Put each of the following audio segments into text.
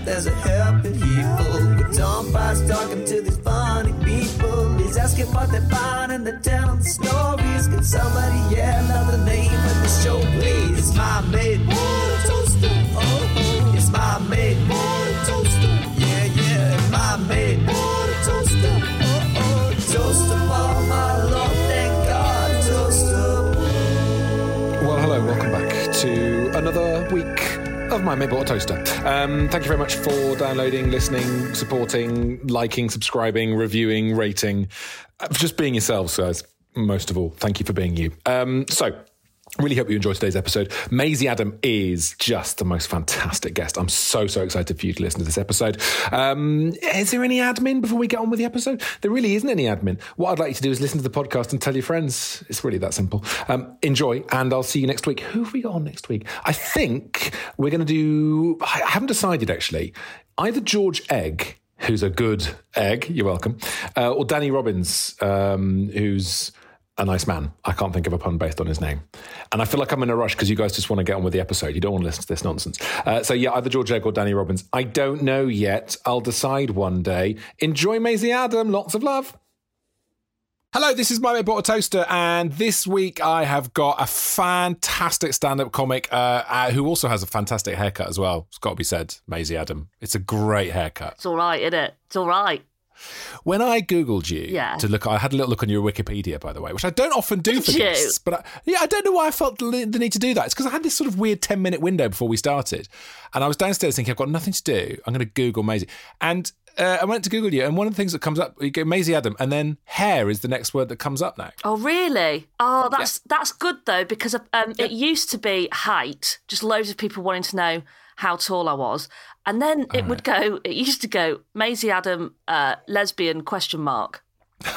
Need a there's a helping people. With Tom Price talking to these funny people. He's asking what they find and they're telling the stories. Can somebody yell out the name of the show, please? It's my mate, water toaster. Oh, it's my mate, water toaster. Yeah, yeah, it's my mate, water toaster. Oh, oh, toaster for my Lord, thank God, toaster. Well, hello, welcome back to another week of my Maybot Toaster. Um, thank you very much for downloading, listening, supporting, liking, subscribing, reviewing, rating, uh, just being yourselves, guys. Most of all, thank you for being you. Um, so, Really hope you enjoyed today's episode. Maisie Adam is just the most fantastic guest. I'm so, so excited for you to listen to this episode. Um, is there any admin before we get on with the episode? There really isn't any admin. What I'd like you to do is listen to the podcast and tell your friends. It's really that simple. Um, enjoy, and I'll see you next week. Who have we got on next week? I think we're going to do, I haven't decided actually, either George Egg, who's a good egg, you're welcome, uh, or Danny Robins, um, who's a nice man. I can't think of a pun based on his name. And I feel like I'm in a rush because you guys just want to get on with the episode. You don't want to listen to this nonsense. Uh, so, yeah, either George Egg or Danny Robins. I don't know yet. I'll decide one day. Enjoy Maisie Adam. Lots of love. Hello, this is my mate Bought a Toaster, and this week I have got a fantastic stand-up comic uh, uh, who also has a fantastic haircut as well. It's got to be said, Maisie Adam. It's a great haircut. It's all right, isn't it? It's all right. When I googled you Yeah. to look, I had a little look on your Wikipedia, by the way, which I don't often do Did for you? guests. But I, yeah, I don't know why I felt the the need to do that. It's because I had this sort of weird ten minute window before we started, and I was downstairs thinking I've got nothing to do. I'm going to Google Maisie, and uh, I went to Google you, and one of the things that comes up, you go Maisie Adam, and then hair is the next word that comes up now. Oh, really? Oh, that's that's good though because um, it used to be height, just loads of people wanting to know how tall I was, and then it would go. It used to go Maisie Adam, uh, lesbian question mark. and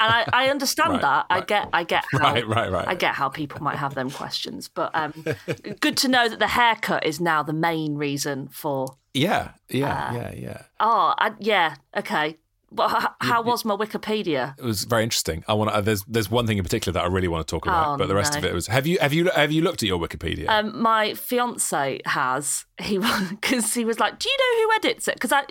I, I understand Right, that. I get, I get how, Right, right, right. I get how people might have them questions, but um, good to know that the haircut is now the main reason for. Yeah, yeah, Uh, yeah, yeah. Oh, I, yeah, okay. Well, how was my Wikipedia? It was very interesting. I want to. Uh, there's there's one thing in particular that I really want to talk about, Oh, but the rest no. of it was. Have you have you have you looked at your Wikipedia? Um, my fiance has. He because he was like, "Do you know who edits it?" Because I,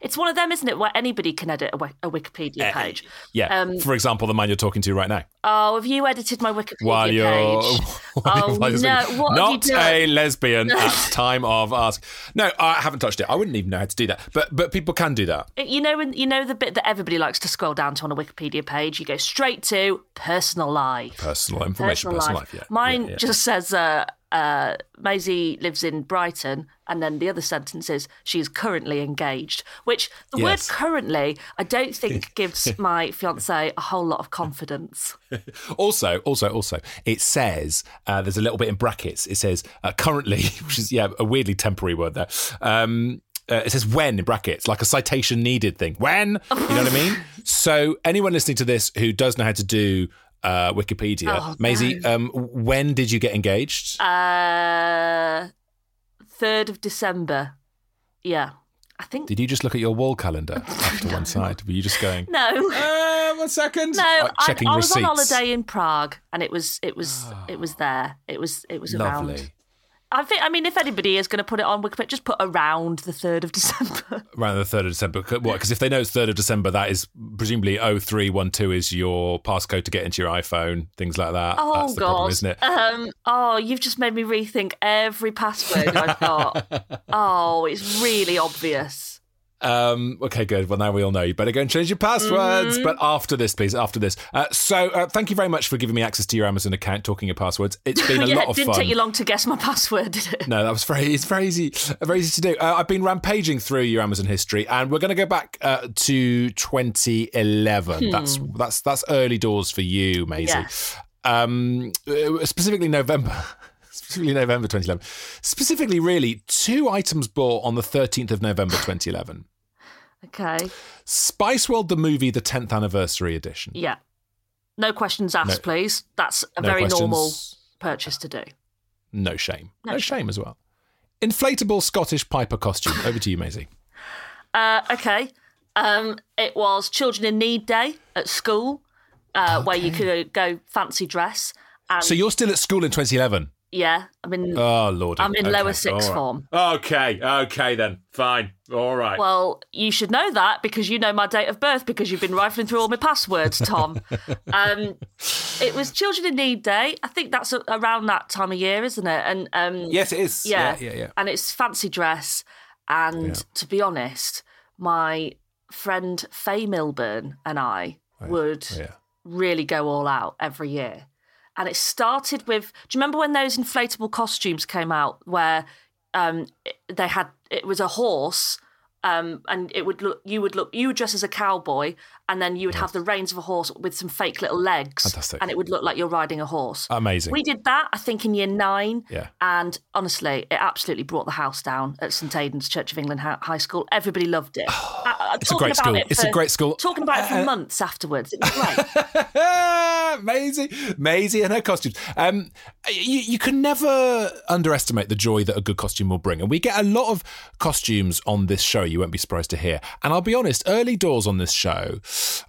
it's one of them, isn't it, where anybody can edit a, a Wikipedia page. yeah. um, For example, the man you're talking to right now. Oh, have you edited my Wikipedia While you're, page? while you're Oh, this no, what not a lesbian at time of ask. No, I haven't touched it. I wouldn't even know how to do that. But but people can do that. You know, when you know the bit that everybody likes to scroll down to on a Wikipedia page, you go straight to personal life. Personal information, personal, life. Yeah. Mine yeah, yeah. just says uh, uh, Maisie lives in Brighton, and then the other sentence is she is currently engaged. Which the Yes. word "currently" I don't think gives my fiance a whole lot of confidence. Also, also, also, it says uh, there's a little bit in brackets. It says uh, currently, which is yeah, a weirdly temporary word there. Um, uh, it says when in brackets, like a citation needed thing. When you know what I mean? So anyone listening to this who does know how to do uh, Wikipedia, Oh, Maisie, um, when did you get engaged? Uh, Third of December. Yeah, I think. did you just look at your wall calendar off to one side? Were you just going? no. Uh, one second. No, Uh, I, checking I was on holiday in Prague, and it was it was it was there. It was it was around. I think. I mean, if anybody is going to put it on Wikipedia, just put around the third of December. Around the 3rd of December. What? Because if they know it's 3rd of December, that is presumably 0312 is your passcode to get into your iPhone, things like that. Oh That's the God! problem, isn't it? Um. Oh, you've just made me rethink every password I've got. oh, it's really obvious. Um, okay, good. Well, now we all know. You better go and change your passwords. Mm-hmm. But after this, please, after this. Uh, so, uh, thank you very much for giving me access to your Amazon account, talking your passwords. It's been a yeah, lot it of didn't take you long to guess my password, did it? No, that was very. It's very easy. Very easy to do. Uh, I've been rampaging through your Amazon history, and we're going to go back uh, to 2011. That's that's that's early doors for you, Maisie. Hmm. Yeah. Um, uh, specifically November. specifically November 2011. Specifically, really, two items bought on the 13th of November 2011. Okay. Spice World, the movie, the 10th anniversary edition. Yeah. No questions asked, No- please. That's a no very questions. normal purchase to do. No shame. No, No shame as well. Inflatable Scottish Piper costume. Over to you, Maisie. Uh, okay. Um, it was Children in Need Day at school, uh, where you could go fancy dress. And So you're still at school in 2011? Yeah, I mean, Oh, Lord. I'm in lower sixth form. Okay, okay then. Fine. All right. Well, you should know that because you know my date of birth because you've been rifling through all my passwords, Tom. um, it was Children in Need Day. I think that's a- around that time of year, isn't it? And um, yes, it is. yeah, yeah, yeah. And it's fancy dress. And Yeah. to be honest, my friend Faye Milburn and I would yeah. really go all out every year. And it started with do you remember when those inflatable costumes came out where um, they had it was a horse um, and it would look you would look you would dress as a cowboy and then you would have the reins of a horse with some fake little legs Fantastic. and it would look like you're riding a horse. Amazing. We did that, I think, in year nine. Yeah. And honestly, it absolutely brought the house down at St Aidan's Church of England High School. Everybody loved it. Uh, uh, It's a great about school. it It's a great school. Talking about it for Uh, months afterwards. It was great. Maisie, Maisie and her costumes. Um, you, you can never underestimate the joy that a good costume will bring. And we get a lot of costumes on this show, you won't be surprised to hear. And I'll be honest, early doors on this show,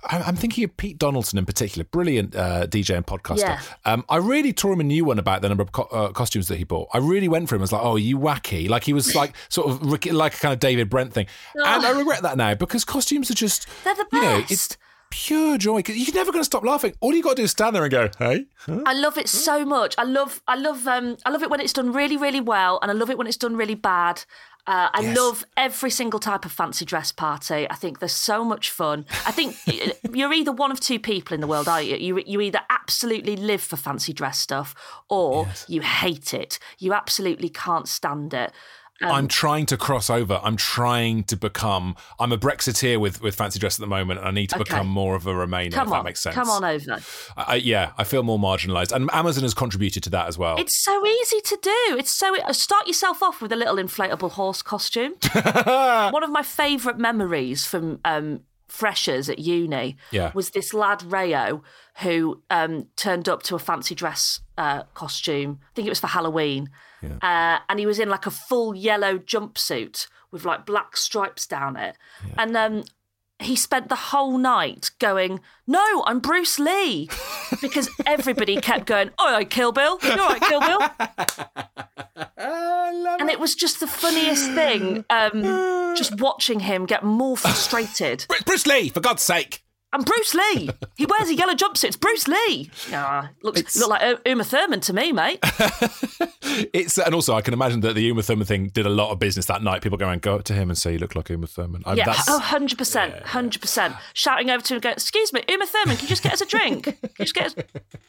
I'm, I'm thinking of Pete Donaldson in particular, brilliant uh, DJ and podcaster. Yeah. Um, I really tore him a new one about the number of co- uh, costumes that he bought. I really went for him. I was like, oh, you wacky. Like he was like sort of like a kind of David Brent thing. And I regret that now because costumes are just, They're the you know, best. it's pure joy. You're never going to stop laughing. All you got to do is stand there and go, hey. I love it so much. I love, I love, um, I love it when it's done really, really well, and I love it when it's done really bad. Uh, I Yes. love every single type of fancy dress party. I think they're so much fun. I think you're either one of two people in the world, are you? You, you either absolutely live for fancy dress stuff, or you hate it. You absolutely can't stand it. Um, I'm trying to cross over. I'm trying to become. I'm a Brexiteer with, with fancy dress at the moment, and I need to Okay. become more of a Remainer. Come if on, that makes sense. come on over. I, I- yeah, I feel more marginalised, and Amazon has contributed to that as well. It's so easy to do. It's so start yourself off with a little inflatable horse costume. One of my favourite memories from um, freshers at uni Yeah. was this lad Rayo who um, turned up to a fancy dress uh, costume. I think it was for Halloween, uh, and he was in like a full yellow jumpsuit with like black stripes down it, and um, he spent the whole night going, "No, I'm Bruce Lee," because everybody kept going, "All right, Kill Bill, You're all right, Kill Bill." and it was just the funniest thing, um, just watching him get more frustrated. Bruce Lee, for God's sake! I'm Bruce Lee. He wears a yellow jumpsuit. It's Bruce Lee. Ah, looks look like U- Uma Thurman to me, mate. It's and also I can imagine that the Uma Thurman thing did a lot of business that night. People go and go up to him and say, "You look like Uma Thurman." I, Yeah, that's, oh, 100%. 100%. Shouting over to him, going, Excuse me, Uma Thurman, can you just get us a drink? Can you just get us.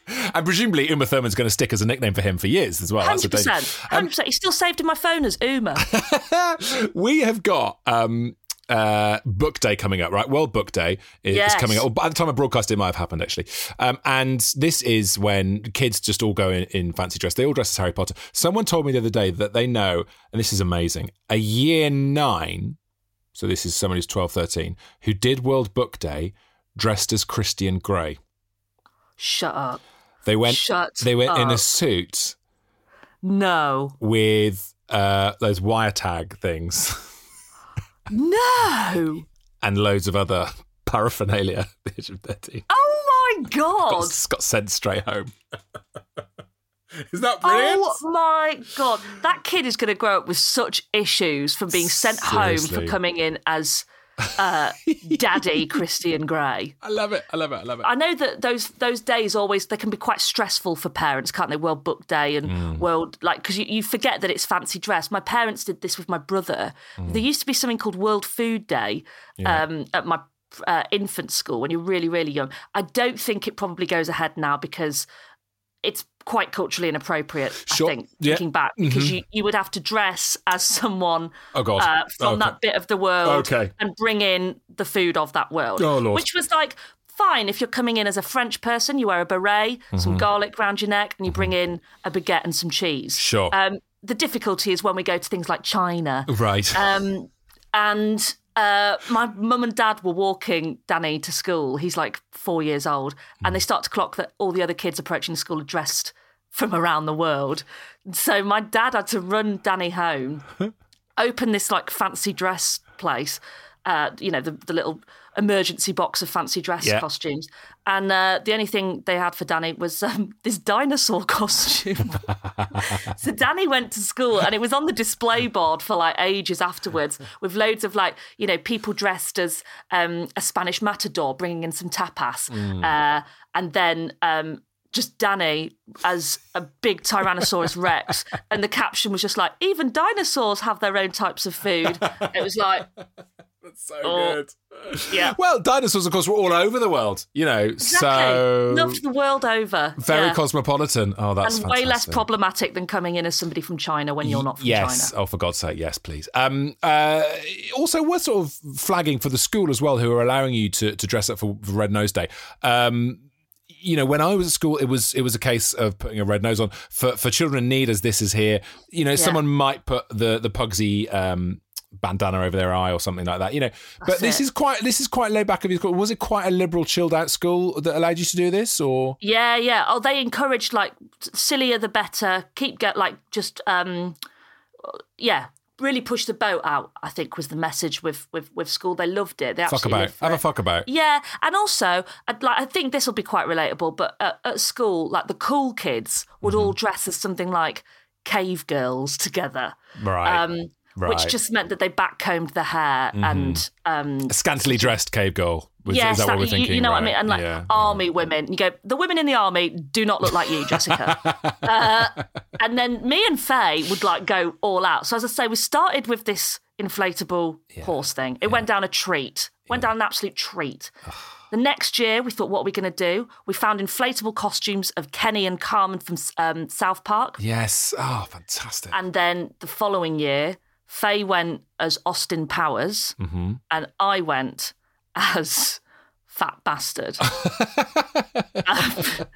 and presumably Uma Thurman's going to stick as a nickname for him for years as well. The danger. 100%. 100%. He's still saved in my phone as Uma. we have got um, uh, Book Day coming up, right? World Book Day is Yes. coming up. Well, by the time I broadcast, it might have happened actually. Um, and this is when kids just all go in, in fancy dress. They all dress as Harry Potter. Someone told me the other day that they know, and this is amazing, a year nine, so this is someone who's 12, 13, who did World Book Day dressed as Christian Grey. Shut up. They went, Shut they went in a suit No. with uh, those wire tag things. No. and loads of other paraphernalia at the age of 13. Oh my God. Got, got sent straight home. Is that brilliant? Oh my god, that kid is going to grow up with such issues from being sent home for coming in as uh, Daddy Christian Grey. I love it. I love it. I love it. I know that those those days always they can be quite stressful for parents, can't they? World Book Day and Mm. World like because you, you forget that it's fancy dress. My parents did this with my brother. Mm. There used to be something called World Food Day um, at my uh, infant school when you're really really young. I don't think it probably goes ahead now because it's quite culturally inappropriate. Sure. I think Yeah. thinking back because you, you would have to dress as someone Oh, God. uh, from Okay. that bit of the world Okay. and bring in the food of that world. Oh, Lord. Which was like fine. If you're coming in as a French person, you wear a beret, Mm-hmm. some garlic round your neck, and you bring in a baguette and some cheese. Sure. Um, the difficulty is when we go to things like China. Right. Um, and uh, my mum and dad were walking Danny to school. He's like four years old, and they start to clock that all the other kids approaching the school are dressed from around the world. So my dad had to run Danny home, open this like fancy dress place, uh, you know, the, the little emergency box of fancy dress Yeah. costumes. And uh, the only thing they had for Danny was um, this dinosaur costume. so Danny went to school and it was on the display board for like ages afterwards with loads of like, you know, people dressed as um, a Spanish matador bringing in some tapas. Uh, and then um, just Danny as a big Tyrannosaurus Rex. And the caption was just like, even dinosaurs have their own types of food. It was like, that's so Oh. good. yeah. Well, dinosaurs, of course, were all over the world, you know, Exactly. so Loved the world over. very Yeah. cosmopolitan. Oh, that's and way less problematic than coming in as somebody from China when you're not from yes. China. Oh, for God's sake, yes, please. Um, uh, also, we're sort of flagging for the school as well, who are allowing you to, to dress up for, for Red Nose Day. Um, you know, when I was at school, it was it was a case of putting a red nose on for for children in need, as this is here. You know, someone might put the the Pudsey um, bandana over their eye or something like that. You know, but this it. is quite this is quite laid back of your school. Was it quite a liberal, chilled out school that allowed you to do this, or Yeah, yeah. Oh, they encouraged like sillier the better. Keep get like just um, yeah. Really push the boat out. I think was the message with with with school. They loved it. They fuck about? Have a fuck about. Yeah, and also, I'd like I think this will be quite relatable. But at, at school, like the cool kids would Mm-hmm. all dress as something like cave girls together, Right. um, right. Mm-hmm. which just meant that they backcombed the hair and um, A scantily dressed cave girl. Was, yes, is that, what we're you- thinking? You know what I mean? And like Yeah. army women, you go, the women in the army do not look like you, Jessica. uh, and then me and Faye would like go all out. So as I say, we started with this inflatable horse thing. It went down a treat, went down an absolute treat. The next year, we thought, what are we going to do? We found inflatable costumes of Kenny and Carmen from um, South Park. Yes. Oh, fantastic. And then the following year, Faye went as Austin Powers, Mm-hmm. and I went as Fat Bastard. Um,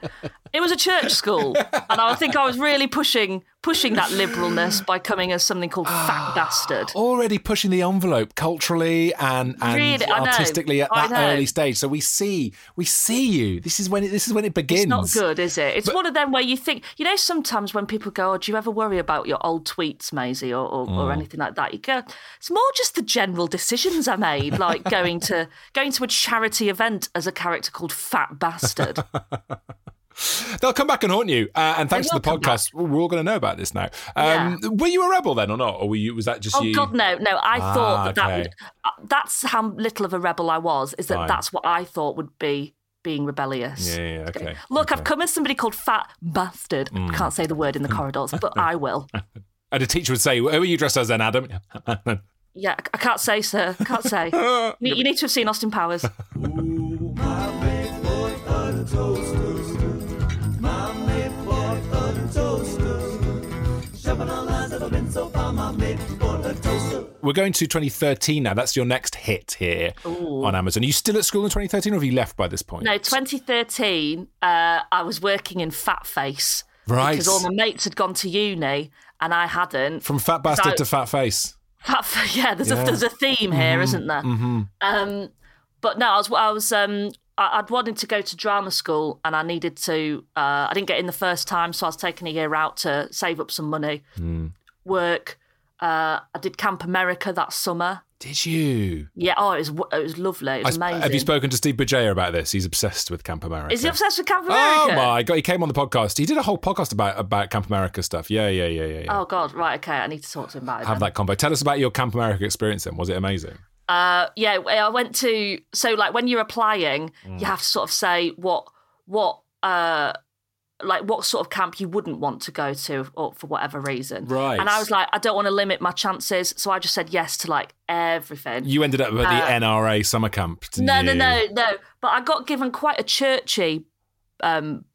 it was a church school, and I think I was really pushing pushing that liberalness by coming as something called Fat Bastard. Already pushing the envelope culturally and, and Really, artistically at that early stage. So we see we see you. This is when it, this is when it begins. It's not good, is it? It's one of them where you think, you know, sometimes when people go, oh, do you ever worry about your old tweets, Maisie, or, or, Mm. or anything like that? You go, it's more just the general decisions I made, like going to going to a charity event as a character called Fat Bastard. They'll come back and haunt you. Uh, and thanks to the back. podcast, we're all going to know about this now. Um, Were you a rebel then or not? Or were you? Was that just Oh you? God, no, no! I Ah, thought that that would. Uh, that's how little of a rebel I was. Is that Fine. that's what I thought would be being rebellious. Yeah, yeah, okay. Look, I've. Mm. come as somebody called Fat Bastard. Can't say the word in the corridors, but I will. And a teacher would say, "Who are you dressed as then, Adam?" Yeah, I- can't say, sir. Can't say. you, need- you need to have seen Austin Powers. We're going to 2013 now. That's your next hit here on Amazon. Are you still at school in 2013, or have you left by this point? No, 2013, uh, I was working in Fat Face. Right. Because all my mates had gone to uni and I hadn't. From fat bastard So- to fat face. Fat Fa- yeah, there's Yeah. Mm-hmm. a there's a theme here, not there? Um, but no, I was I was um, I'd wanted to go to drama school and I needed to. Uh, I didn't get in the first time, so I was taking a year out to save up some money, Mm. Work. Uh, I did Camp America that summer. Did you? Yeah, oh, it was it was lovely. It was I amazing. Have you spoken to Steve Bugeja about this? He's obsessed with Camp America. Is he obsessed with Camp America? Oh my god! He came on the podcast. He did a whole podcast about about Camp America stuff. Yeah, yeah, yeah, yeah. yeah. Oh God, right, okay. I need to talk to him about it. Have then. that combo. Tell us about your Camp America experience. Then was it amazing? Uh, yeah, I went to so like when you're applying, Mm. you have to sort of say what what uh like what sort of camp you wouldn't want to go to or for whatever reason. Right. And I was like, I don't want to limit my chances, so I just said yes to like everything. You ended up at the Uh, NRA summer camp. Didn't no, you? no, no, no. But I got given quite a churchy um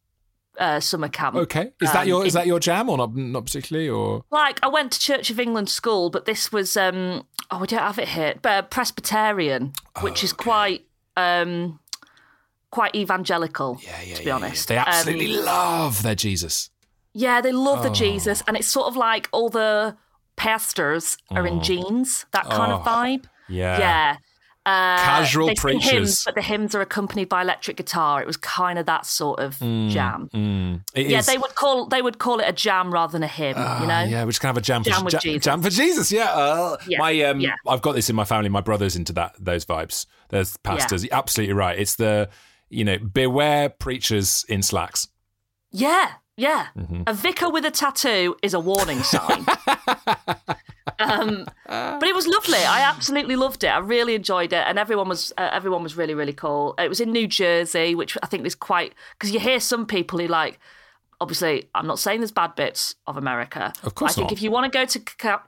uh summer camp. Okay, is that Um, your is that your jam or not? Not particularly, or Like I went to Church of England school, but this was um oh we don't have it here, but Presbyterian, which is quite um quite evangelical, Yeah, yeah, to be yeah, yeah. honest. They absolutely Um, love their Jesus. yeah, they love Oh. the Jesus, and it's sort of like all the pastors are in jeans, that kind of Oh. vibe. Yeah. Yeah. Uh, Casual preachers. hymns, but the hymns are accompanied by electric guitar. It was kind of that sort of jam. Mm. Yeah, is- they would call they would call it a jam rather than a hymn. Ah, you know, yeah, we're just gonna have a jam for Jam ja- Jesus. jam for Jesus. Yeah, uh, Yeah, my um, yeah. I've got this in my family. My brother's into that those vibes. There's pastors. You're absolutely right. It's the you know beware preachers in slacks. yeah, yeah. Mm-hmm. A vicar with a tattoo is a warning sign. um, but it was lovely. I absolutely loved it. I really enjoyed it, and everyone was uh, everyone was really really cool. It was in New Jersey, which I think is quite because you hear some people who like. Obviously, I'm not saying there's bad bits of America. Of course I think not. if you want to go to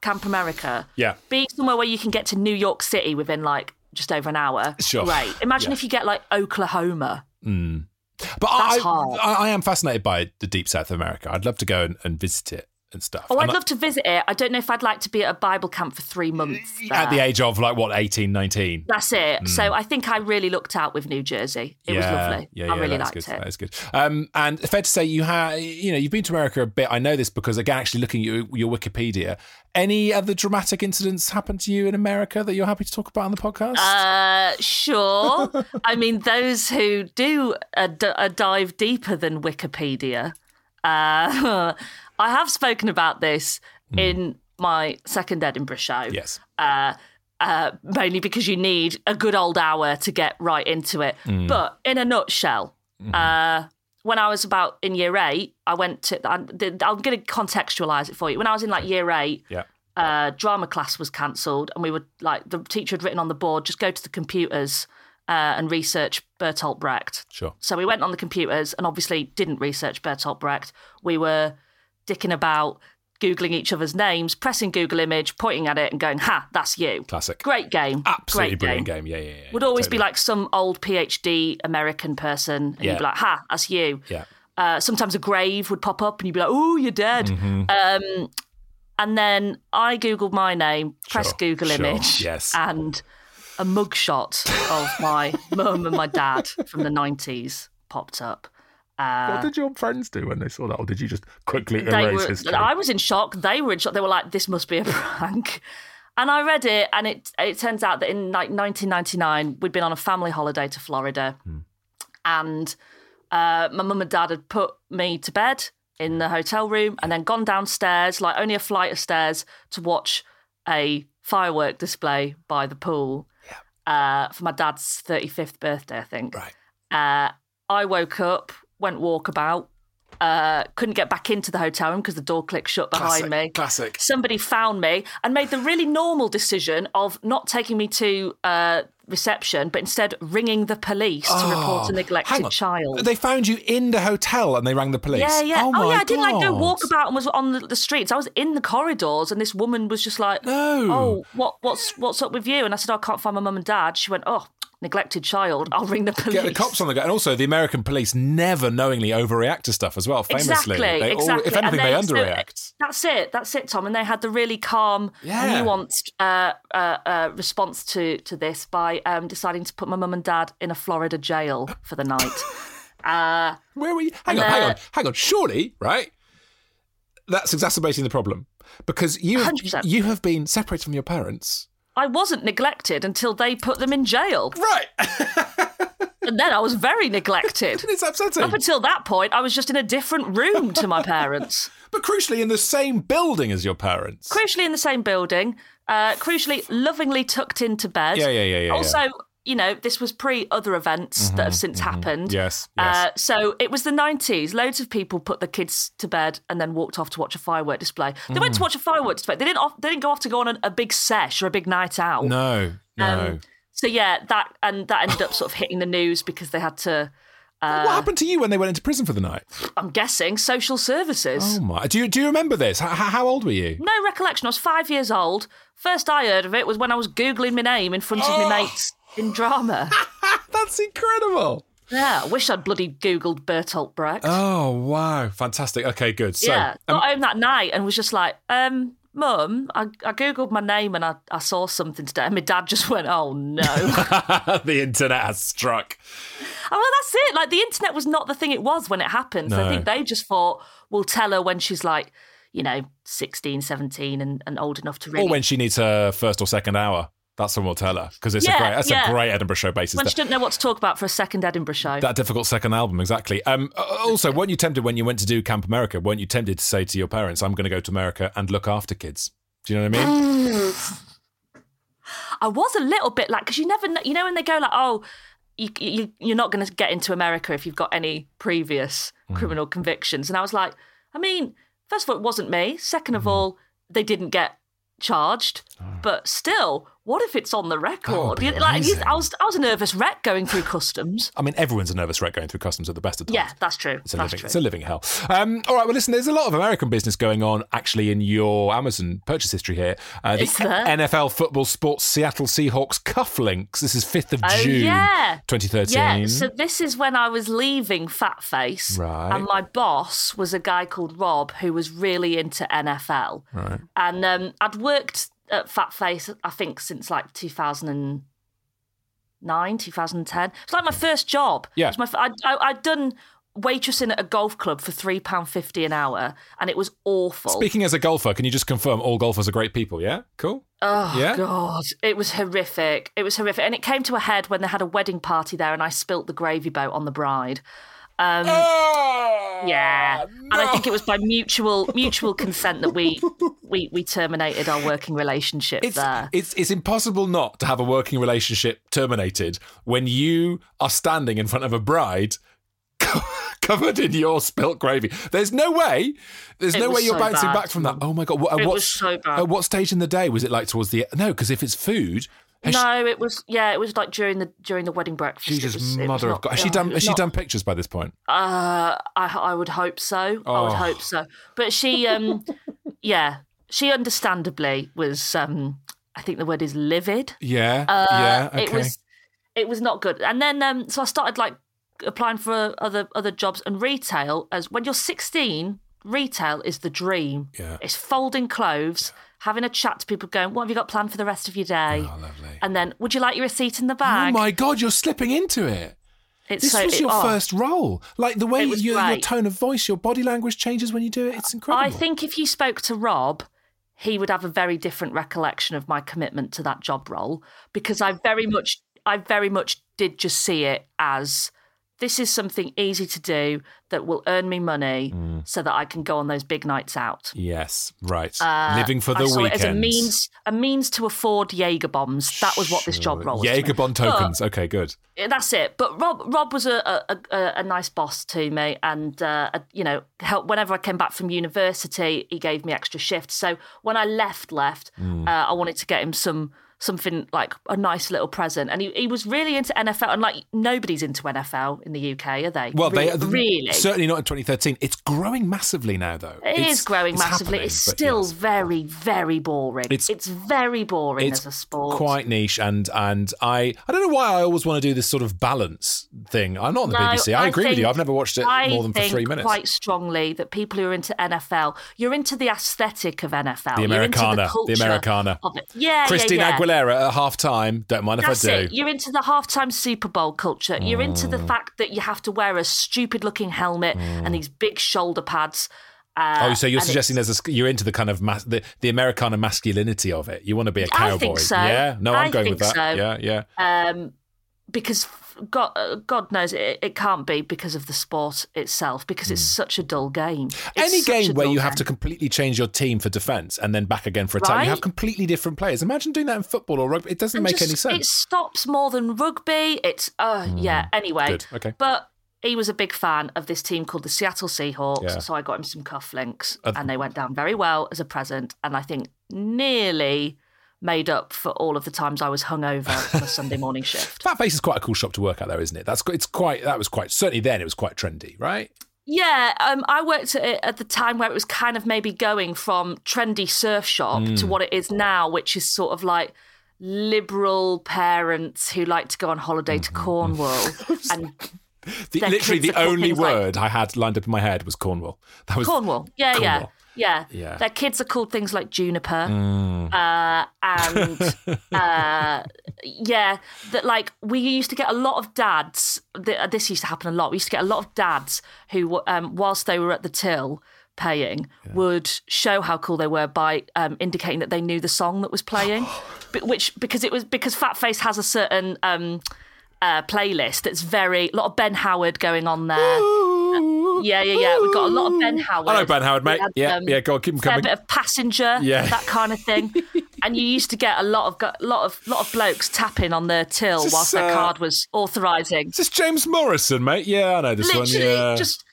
Camp America, Yeah. being somewhere where you can get to New York City within like just over an hour. Sure. Great. Imagine Yeah. if you get like Oklahoma. Hmm. But That's I, hard. I I am fascinated by the deep south of America. I'd love to go and, and visit it and stuff. Oh, I'd love to visit it. I don't know if I'd like to be at a Bible camp for three months. at the age of like what 18, 19. That's it. So I think I really looked out with New Jersey. It was lovely. Yeah, yeah, I really that's liked good. it. That is good. Um, and fair to say, you have, you know, you've been to America a bit. I know this because again, actually looking at your, your Wikipedia. Any other dramatic incidents happened to you in America that you're happy to talk about on the podcast? Uh, sure. I mean, those who do a, d- a dive deeper than Wikipedia, uh, I have spoken about this in my second Edinburgh show. yes. uh, uh, mainly because you need a good old hour to get right into it. But in a nutshell, uh, when I was about in year eight, I went to. I, I'm going to contextualize it for you. When I was in like year eight, Yeah. uh, drama class was cancelled, and we were like the teacher had written on the board, just go to the computers uh, and research Bertolt Brecht. Sure. So we went on the computers and obviously didn't research Bertolt Brecht. We were dicking about, Googling each other's names, pressing Google image, pointing at it and going, ha, that's you. Classic. Great game. Absolutely Great brilliant game. game. Yeah, yeah, yeah. Would always be like some old PhD American person and Yeah. you'd be like, ha, that's you. Yeah. Uh, sometimes a grave would pop up and you'd be like, oh, you're dead. Mm-hmm. Um, and then I Googled my name, pressed Sure, Google sure, image, yes. and a mugshot of my mum and my dad from the 90s popped up. Uh, What did your friends do when they saw that, or did you just quickly erase were, history? I was in shock. They were in shock. They were like, "This must be a prank." And I read it, and it it turns out that in like 1999, we'd been on a family holiday to Florida, Hmm. and uh, my mum and dad had put me to bed in the hotel room, and then gone downstairs, like only a flight of stairs, to watch a firework display by the pool uh, for my dad's 35th birthday, I think. Right. Uh, I woke up, went walkabout, uh, couldn't get back into the hotel room because the door clicked shut behind Classic. me. Classic. Somebody found me and made the really normal decision of not taking me to uh, reception, but instead ringing the police to report a Oh, neglected child. They found you in the hotel and they rang the police. yeah, yeah. Oh, Oh, yeah. I didn't like go walk about and was on the, the streets. I was in the corridors, and this woman was just like, No. "Oh, what, what's, what's up with you?" And I said, oh, "I can't find my mum and dad." She went, "Oh, neglected child. I'll ring the police." Get the cops on the go. And also, the American police never knowingly overreact to stuff as well, famously. Exactly, They all- exactly. if anything, they so underreact. that's it. That's it, Tom. And they had the really calm, Yeah. nuanced uh, uh, uh, response to to this by um, deciding to put my mum and dad in a Florida jail for the night. uh, Where were you? Hang on, hang on, hang on. Surely, right? That's exacerbating the problem because you have, you have been separated from your parents. I wasn't neglected until they put them in jail, Right. and then I was very neglected. it's upsetting. Up until that point, I was just in a different room to my parents. but crucially, in the same building as your parents. crucially in the same building, uh, crucially lovingly tucked into bed. Yeah, yeah, yeah, yeah, Also, you know, this was pre other events that have since happened. Yes, Uh, yes. so it was the 90s. Loads of people put the kids to bed and then walked off to watch a firework display. They went Mm. to watch a firework display. They didn't. Off, they didn't go off to go on a, a big sesh or a big night out. No, no. Um, so yeah, that and that ended up sort of hitting the news because they had to. uh, what happened to you when they went into prison for the night? I'm guessing social services. Oh my! Do you do you remember this? How, how old were you? No recollection. I was five years old. First I heard of it was when I was googling my name in front of Oh. my mates in drama. That's incredible. yeah, I wish I'd bloody googled Bertolt Brecht. Oh wow! Fantastic. Okay, good. So, yeah, um, got home that night and was just like, um, Mum, I, I googled my name and I, I saw something today, and my dad just went, "Oh no." the internet has struck. Oh, well, that's it. Like the internet was not the thing it was when it happened. So I think they just thought, we'll tell her when she's like, you know, 16, 17 and, and old enough to really. Or when she needs her first or second hour. That's when we'll tell her because it's a great. That's yeah. a great Edinburgh show basis. when That- she didn't know what to talk about for a second Edinburgh show. that difficult second album, exactly. Um, also, weren't you tempted when you went to do Camp America? Weren't you tempted to say to your parents, "I'm going to go to America and look after kids"? Do you know what I mean? I was a little bit like, because you never know, you know, when they go like, oh, you, you, you're not going to get into America if you've got any previous Mm. criminal convictions. And I was like, I mean, first of all, it wasn't me. Second Mm. of all, they didn't get charged. But still, what if it's on the record? You- like. I was, I was a nervous wreck going through customs. I mean, everyone's a nervous wreck going through customs at the best of times. Yeah, that's true. It's a, that's living, true. it's a living hell. Um, all right, well, listen, there's a lot of American business going on actually in your Amazon purchase history here. Uh, the Is there? NFL football sports Seattle Seahawks cufflinks. This is 5th of Oh, June, yeah. 2013. Yeah, so this is when I was leaving Fat Face, Right. and my boss was a guy called Rob who was really into NFL. Right. And um, I'd worked at Fat Face, I think, since like 2009, 2010. It's like my first job. Yeah. My, I'd, I, I'd done waitressing at a golf club for £3.50 an hour, and it was awful. Speaking as a golfer, can you just confirm all golfers are great people? Yeah? Cool. Oh Yeah? God, it was horrific. It was horrific, and it came to a head when they had a wedding party there, and I spilt the gravy boat on the bride. Um, Oh, yeah, and I think it was by mutual mutual consent that we we we terminated our working relationship It's, there. it's it's impossible not to have a working relationship terminated when you are standing in front of a bride covered in your spilt gravy. There's no way. There's It no way you're so bouncing bad. back from that. Oh my god! What, at It what, was so bad. At what stage in the day was it like towards the no? Because if it's food, has she- no, it was yeah, it was like during the during the wedding breakfast. Jesus, was- mother not- of God! Has she oh, done? Has was she done pictures by this point? Uh, I I would hope so. I Oh. would hope so. But she, um, yeah, she understandably was. Um, I think the word is livid. Yeah, Uh, yeah. Okay. It was it was not good. And then um, so I started like applying for other other jobs and retail. As when you're 16, retail is the dream. Yeah. It's folding clothes, having a chat to people, going, "What have you got planned for the rest of your day?" Oh, lovely. And then, would you like your receipt in the bag?" Oh my God! You're slipping into it. it's This so, was it- your oh. first role. Like the way your, your tone of voice, your body language changes when you do it. It's incredible. I think if you spoke to Rob, he would have a very different recollection of my commitment to that job role because I very much, I very much did just see it as this is something easy to do that will earn me money Mm. so that I can go on those big nights out. Yes, right. Uh, Living for the I saw weekend. it as a means, a means to afford Jaeger bombs. That was what this job role was. Jaeger Bond tokens. okay, good. That's it. But Rob, Rob was a a, a, a nice boss to me, and uh, you know, help whenever I came back from university, he gave me extra shifts. So when I left, left, Hmm. uh, I wanted to get him some something like a nice little present, and he, he was really into NFL. And like nobody's into NFL in the UK, are they? Well, really, they really. certainly not in 2013. It's growing massively now, though. It it's, is growing it's massively. it's still yes. very, very boring. It's- It's, very boring it's as a sport. quite niche, and and I I don't know why I always want to do this sort of balance thing. I'm not on the No, BBC. I, agree with you. I've never watched it I more than for three minutes. Quite strongly that people who are into NFL, you're into the aesthetic of NFL. The You're into Americana, the culture Americana. Of it. Yeah, Christina yeah, yeah. Aguilera at half time. Don't mind That's if I do. it. You're into the halftime Super Bowl culture. You're into Mm. the fact that you have to wear a stupid looking helmet and these big shoulder pads. Uh, Oh, so you're suggesting there's a you're into the kind of mas- the, the Americana masculinity of it. You want to be a cowboy. I think so. Yeah, no, I'm I going with that. so. Yeah, yeah. um, because God, God knows it, it can't be because of the sport itself because it's such a dull game. It's. Any game where you have to completely change your team for defense and then back again for attack, you have completely different players. Imagine doing that in football or rugby. It doesn't And make just- any sense. It stops more than rugby. It's uh yeah. Anyway, Good, okay. But he was a big fan of this team called the Seattle Seahawks, Yeah. so I got him some cufflinks, Uh, and they went down very well as a present. And I think nearly made up for all of the times I was hungover on a Sunday morning shift. Fat Face is quite a cool shop to work at, though, isn't it? That's it's quite that was quite certainly then it was quite trendy, right? Yeah, um, I worked at it at the time where it was kind of maybe going from trendy surf shop to Hmm. what it is now, which is sort of like liberal parents who like to go on holiday to Cornwall and The, literally, the only things like- word I had lined up in my head was Cornwall. That was Cornwall. Yeah, yeah. Cornwall. Yeah. Yeah. Their kids are called things like Juniper. Mm. Uh, and uh, yeah, that like we used to get a lot of dads. th- This used to happen a lot. We used to get a lot of dads who, um, whilst they were at the till paying, would show how cool they were by um, indicating that they knew the song that was playing, But which because it was because Fat Face has a certain. Um, uh, playlist that's very a lot of Ben Howard going on there. Yeah, yeah, yeah. We've got a lot of Ben Howard. I know Ben Howard, mate. Had, Yeah, um, yeah. Go on, keep him coming. bit of passenger, Yeah. that kind of thing. and you used to get a lot of lot of lot of blokes tapping on their till This whilst their uh, card was authorising. Is James Morrison, mate? Yeah, I know this Literally, one. Yeah. just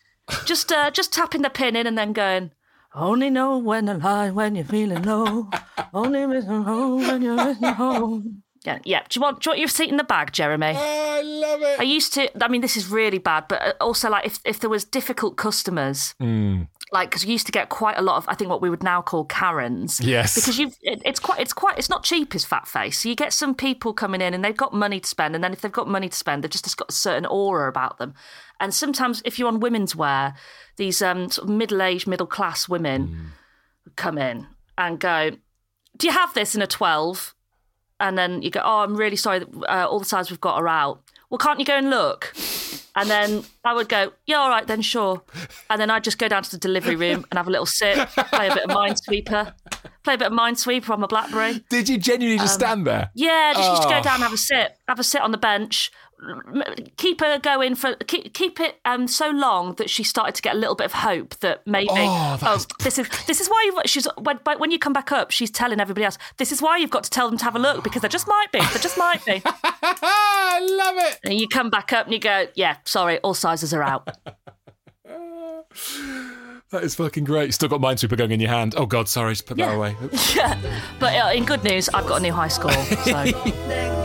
just uh, just tapping the pin in and then going. Only know when to lie when you're feeling low. Only miss home when you're missing home. Yeah, yeah. Do you want do you want your seat in the bag, Jeremy? I love it. I used to. I mean, this is really bad, but uh, also like if if there was difficult customers, Mm. like because you used to get quite a lot of, I think what we would now call Karens. Yes. Because you've it, it's quite it's quite it's not cheap as fat face. So you get some people coming in and they've got money to spend, and then if they've got money to spend, they've just, got a certain aura about them. And sometimes if you're on women's wear, these um sort of middle aged, middle class women come in and go, "Do you have this in a 12? And then you go, "Oh, I'm really sorry, that, uh, all the sizes we've got are out." Well, can't you go and look? And then I would go, yeah, all right, then sure. And then I'd just go down to the delivery room and have a little sit, play a bit of Minesweeper, play a bit of Minesweeper on my BlackBerry. Did you genuinely just stand there? Yeah, just Oh. go down and have a sit, have a sit on the bench, keep her going for keep, keep it um so long that she started to get a little bit of hope that maybe Oh, oh, this is this is why she's when when you come back up she's telling everybody else this is why you've got to tell them to have a look because there just might be there just might be I love it. and you come back up and you go yeah sorry all sizes are out That is fucking great. Still got Minesweeper going in your hand. Oh God, sorry, just put that Yeah. away. yeah but uh, in good news I've got a new high score so.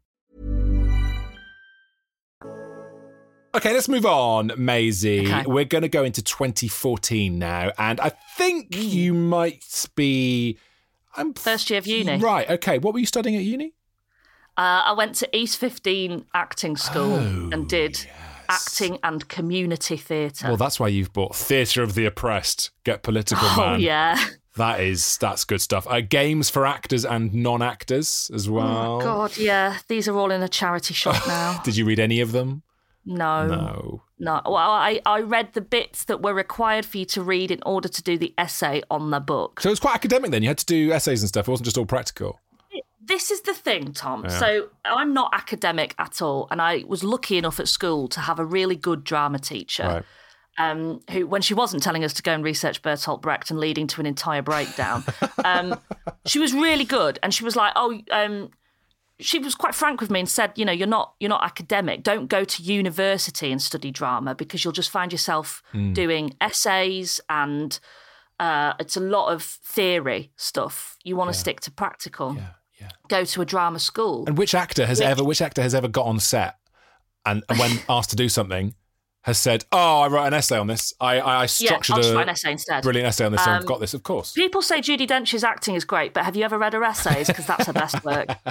Okay, let's move on, Maisie. Okay. We're going to go into 2014 now, and I think you might be. I'm First year of uni. Right. Okay. What were you studying at uni? Uh, I went to East 15 acting school Oh, and did acting and community theatre. Well, that's why you've bought Theatre of the Oppressed. Get political, oh, man. yeah. That is that's good stuff. Uh, games for actors and non-actors as well. Oh, God, yeah. These are all in a charity shop now. Did you read any of them? No. No. No. Well, I, I read the bits that were required for you to read in order to do the essay on the book. So it was quite academic then. You had to do essays and stuff. It wasn't just all practical. This is the thing, Tom. Yeah. So I'm not academic at all, and I was lucky enough at school to have a really good drama teacher. Right. um, who, when she wasn't telling us to go and research Bertolt Brecht and leading to an entire breakdown, um, she was really good. And she was like, "Oh, um, she was quite frank with me and said, you know, you're not you're not academic. Don't go to university and study drama because you'll just find yourself doing essays and uh, it's a lot of theory stuff. You want to stick to practical. Yeah. Yeah. Go to a drama school. And which actor has Which- ever which actor has ever got on set and, and when asked to do something has said, "Oh, I wrote an essay on this. I I, I yeah, structured I'll a an essay instead. brilliant essay on this. so I've Um, got this, of course." People say Judi Dench's acting is great, but have you ever read her essays? Because that's her best work.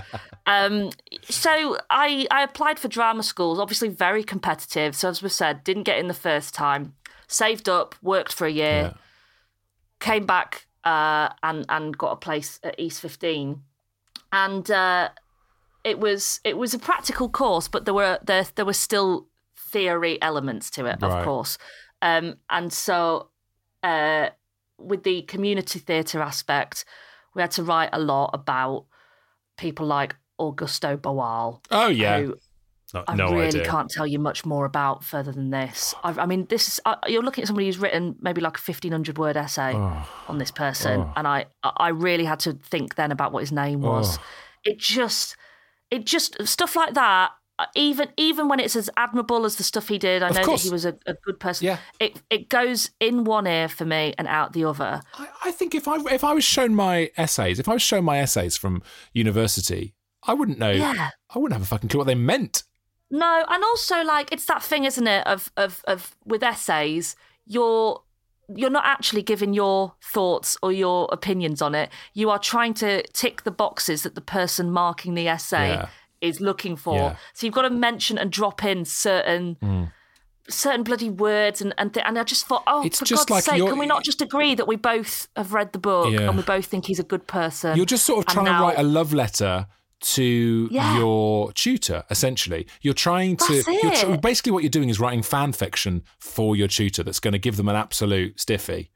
Um, so I, I applied for drama schools, obviously very competitive. So as we said, didn't get in the first time. Saved up, worked for a year, Yeah. came back uh, and and got a place at East 15, and uh, it was it was a practical course, but there were there there were still theory elements to it, Right. of course. Um, and so, uh, with the community theatre aspect, we had to write a lot about people like Augusto Boal. Oh yeah, who no, I no really idea. can't tell you much more about further than this. I, I mean, this is uh, you're looking at somebody who's written maybe like a fifteen hundred word essay Oh. on this person, and I I really had to think then about what his name was. Oh. It just it just stuff like that. Uh, Even even when it's as admirable as the stuff he did, I Of know course. that he was a, a good person. Yeah. It it goes in one ear for me and out the other. I, I think if I if I was shown my essays, if I was shown my essays from university, I wouldn't know. Yeah. I wouldn't have a fucking clue what they meant. No, and also like it's that thing, isn't it? Of of of with essays, you're you're not actually giving your thoughts or your opinions on it. You are trying to tick the boxes that the person marking the essay Yeah. Is looking for. Yeah. So you've got to mention and drop in certain hmm. certain bloody words and and, th- and I just thought, oh, It's for just God's like sake, can we not just agree that we both have read the book Yeah. and we both think he's a good person? You're just sort of trying now- to write a love letter to Yeah. your tutor. Essentially, you're trying to. You're tr- basically, what you're doing is writing fan fiction for your tutor that's going to give them an absolute stiffy.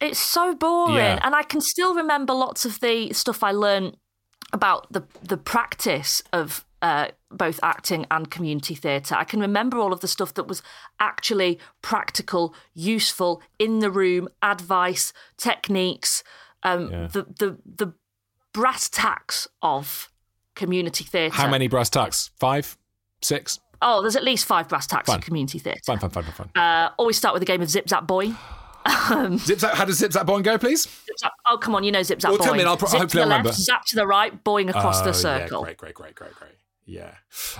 It's so boring, Yeah. and I can still remember lots of the stuff I learned about the the practice of uh, both acting and community theatre. I can remember all of the stuff that was actually practical, useful, in the room, advice, techniques, um, Yeah. the the the brass tacks of community theatre. How many brass tacks? Five, six. Oh, there's at least five brass tacks Fine. of community theatre. Fine, fine, fine, fine. fine. Uh, always start with a game of Zip Zap Boy. Zip zap. How does zip zap boy go, please? Oh, come on, you know Zip Zap Well, Boy. tell me I'll pro- zip hopefully to the I'll left, remember. zap to the right, boing across Oh, the yeah, circle. great, great, great, great, great. Yeah.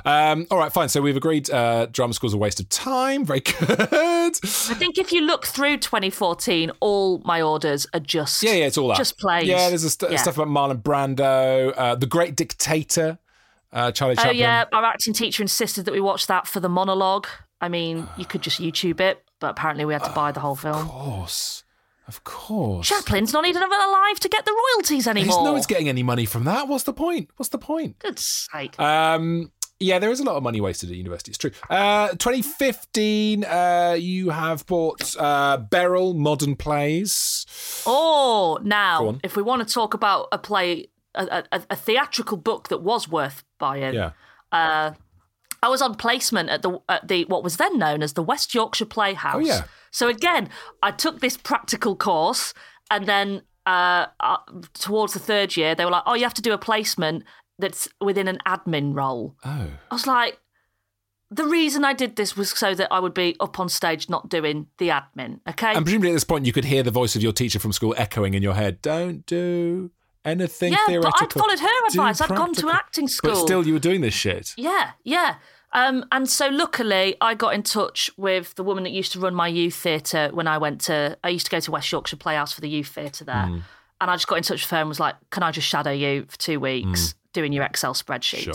Um, all right, fine. So we've agreed uh, drama school's a waste of time. Very good. I think if you look through 2014, all my orders are just Yeah, yeah, it's all that. just plays. Yeah, there's a st- Yeah. stuff about Marlon Brando, uh, The Great Dictator, uh, Charlie Oh yeah, our acting teacher insisted that we watch that for the monologue. I mean, you could just YouTube it, but apparently we had to buy the whole film. Of course. Of course. Chaplin's not even alive to get the royalties anymore. no one's getting any money from that. What's the point? What's the point? Good sake. Um, yeah, there is a lot of money wasted at university. It's true. Uh, 2015, uh, you have bought uh, Beryl Modern Plays. Oh, now, if we want to talk about a play, a, a, a theatrical book that was worth buying, Yeah. I was on placement at the at the what was then known as the West Yorkshire Playhouse. Oh, yeah. So again, I took this practical course, and then uh, uh, towards the third year, they were like, "Oh, you have to do a placement that's within an admin role." Oh. I was like, the reason I did this was so that I would be up on stage, not doing the admin. Okay. And presumably at this point, you could hear the voice of your teacher from school echoing in your head. Don't do anything yeah, but theoretical. I'd followed her Do advice. I'd gone to practical." acting school. But still, you were doing this shit. Yeah, yeah. Um, and so luckily, I got in touch with the woman that used to run my youth theatre when I went to. I used to go to West Yorkshire Playhouse for the youth theatre there, Hmm. and I just got in touch with her and was like, "Can I just shadow you for two weeks doing your Excel spreadsheets?" Sure.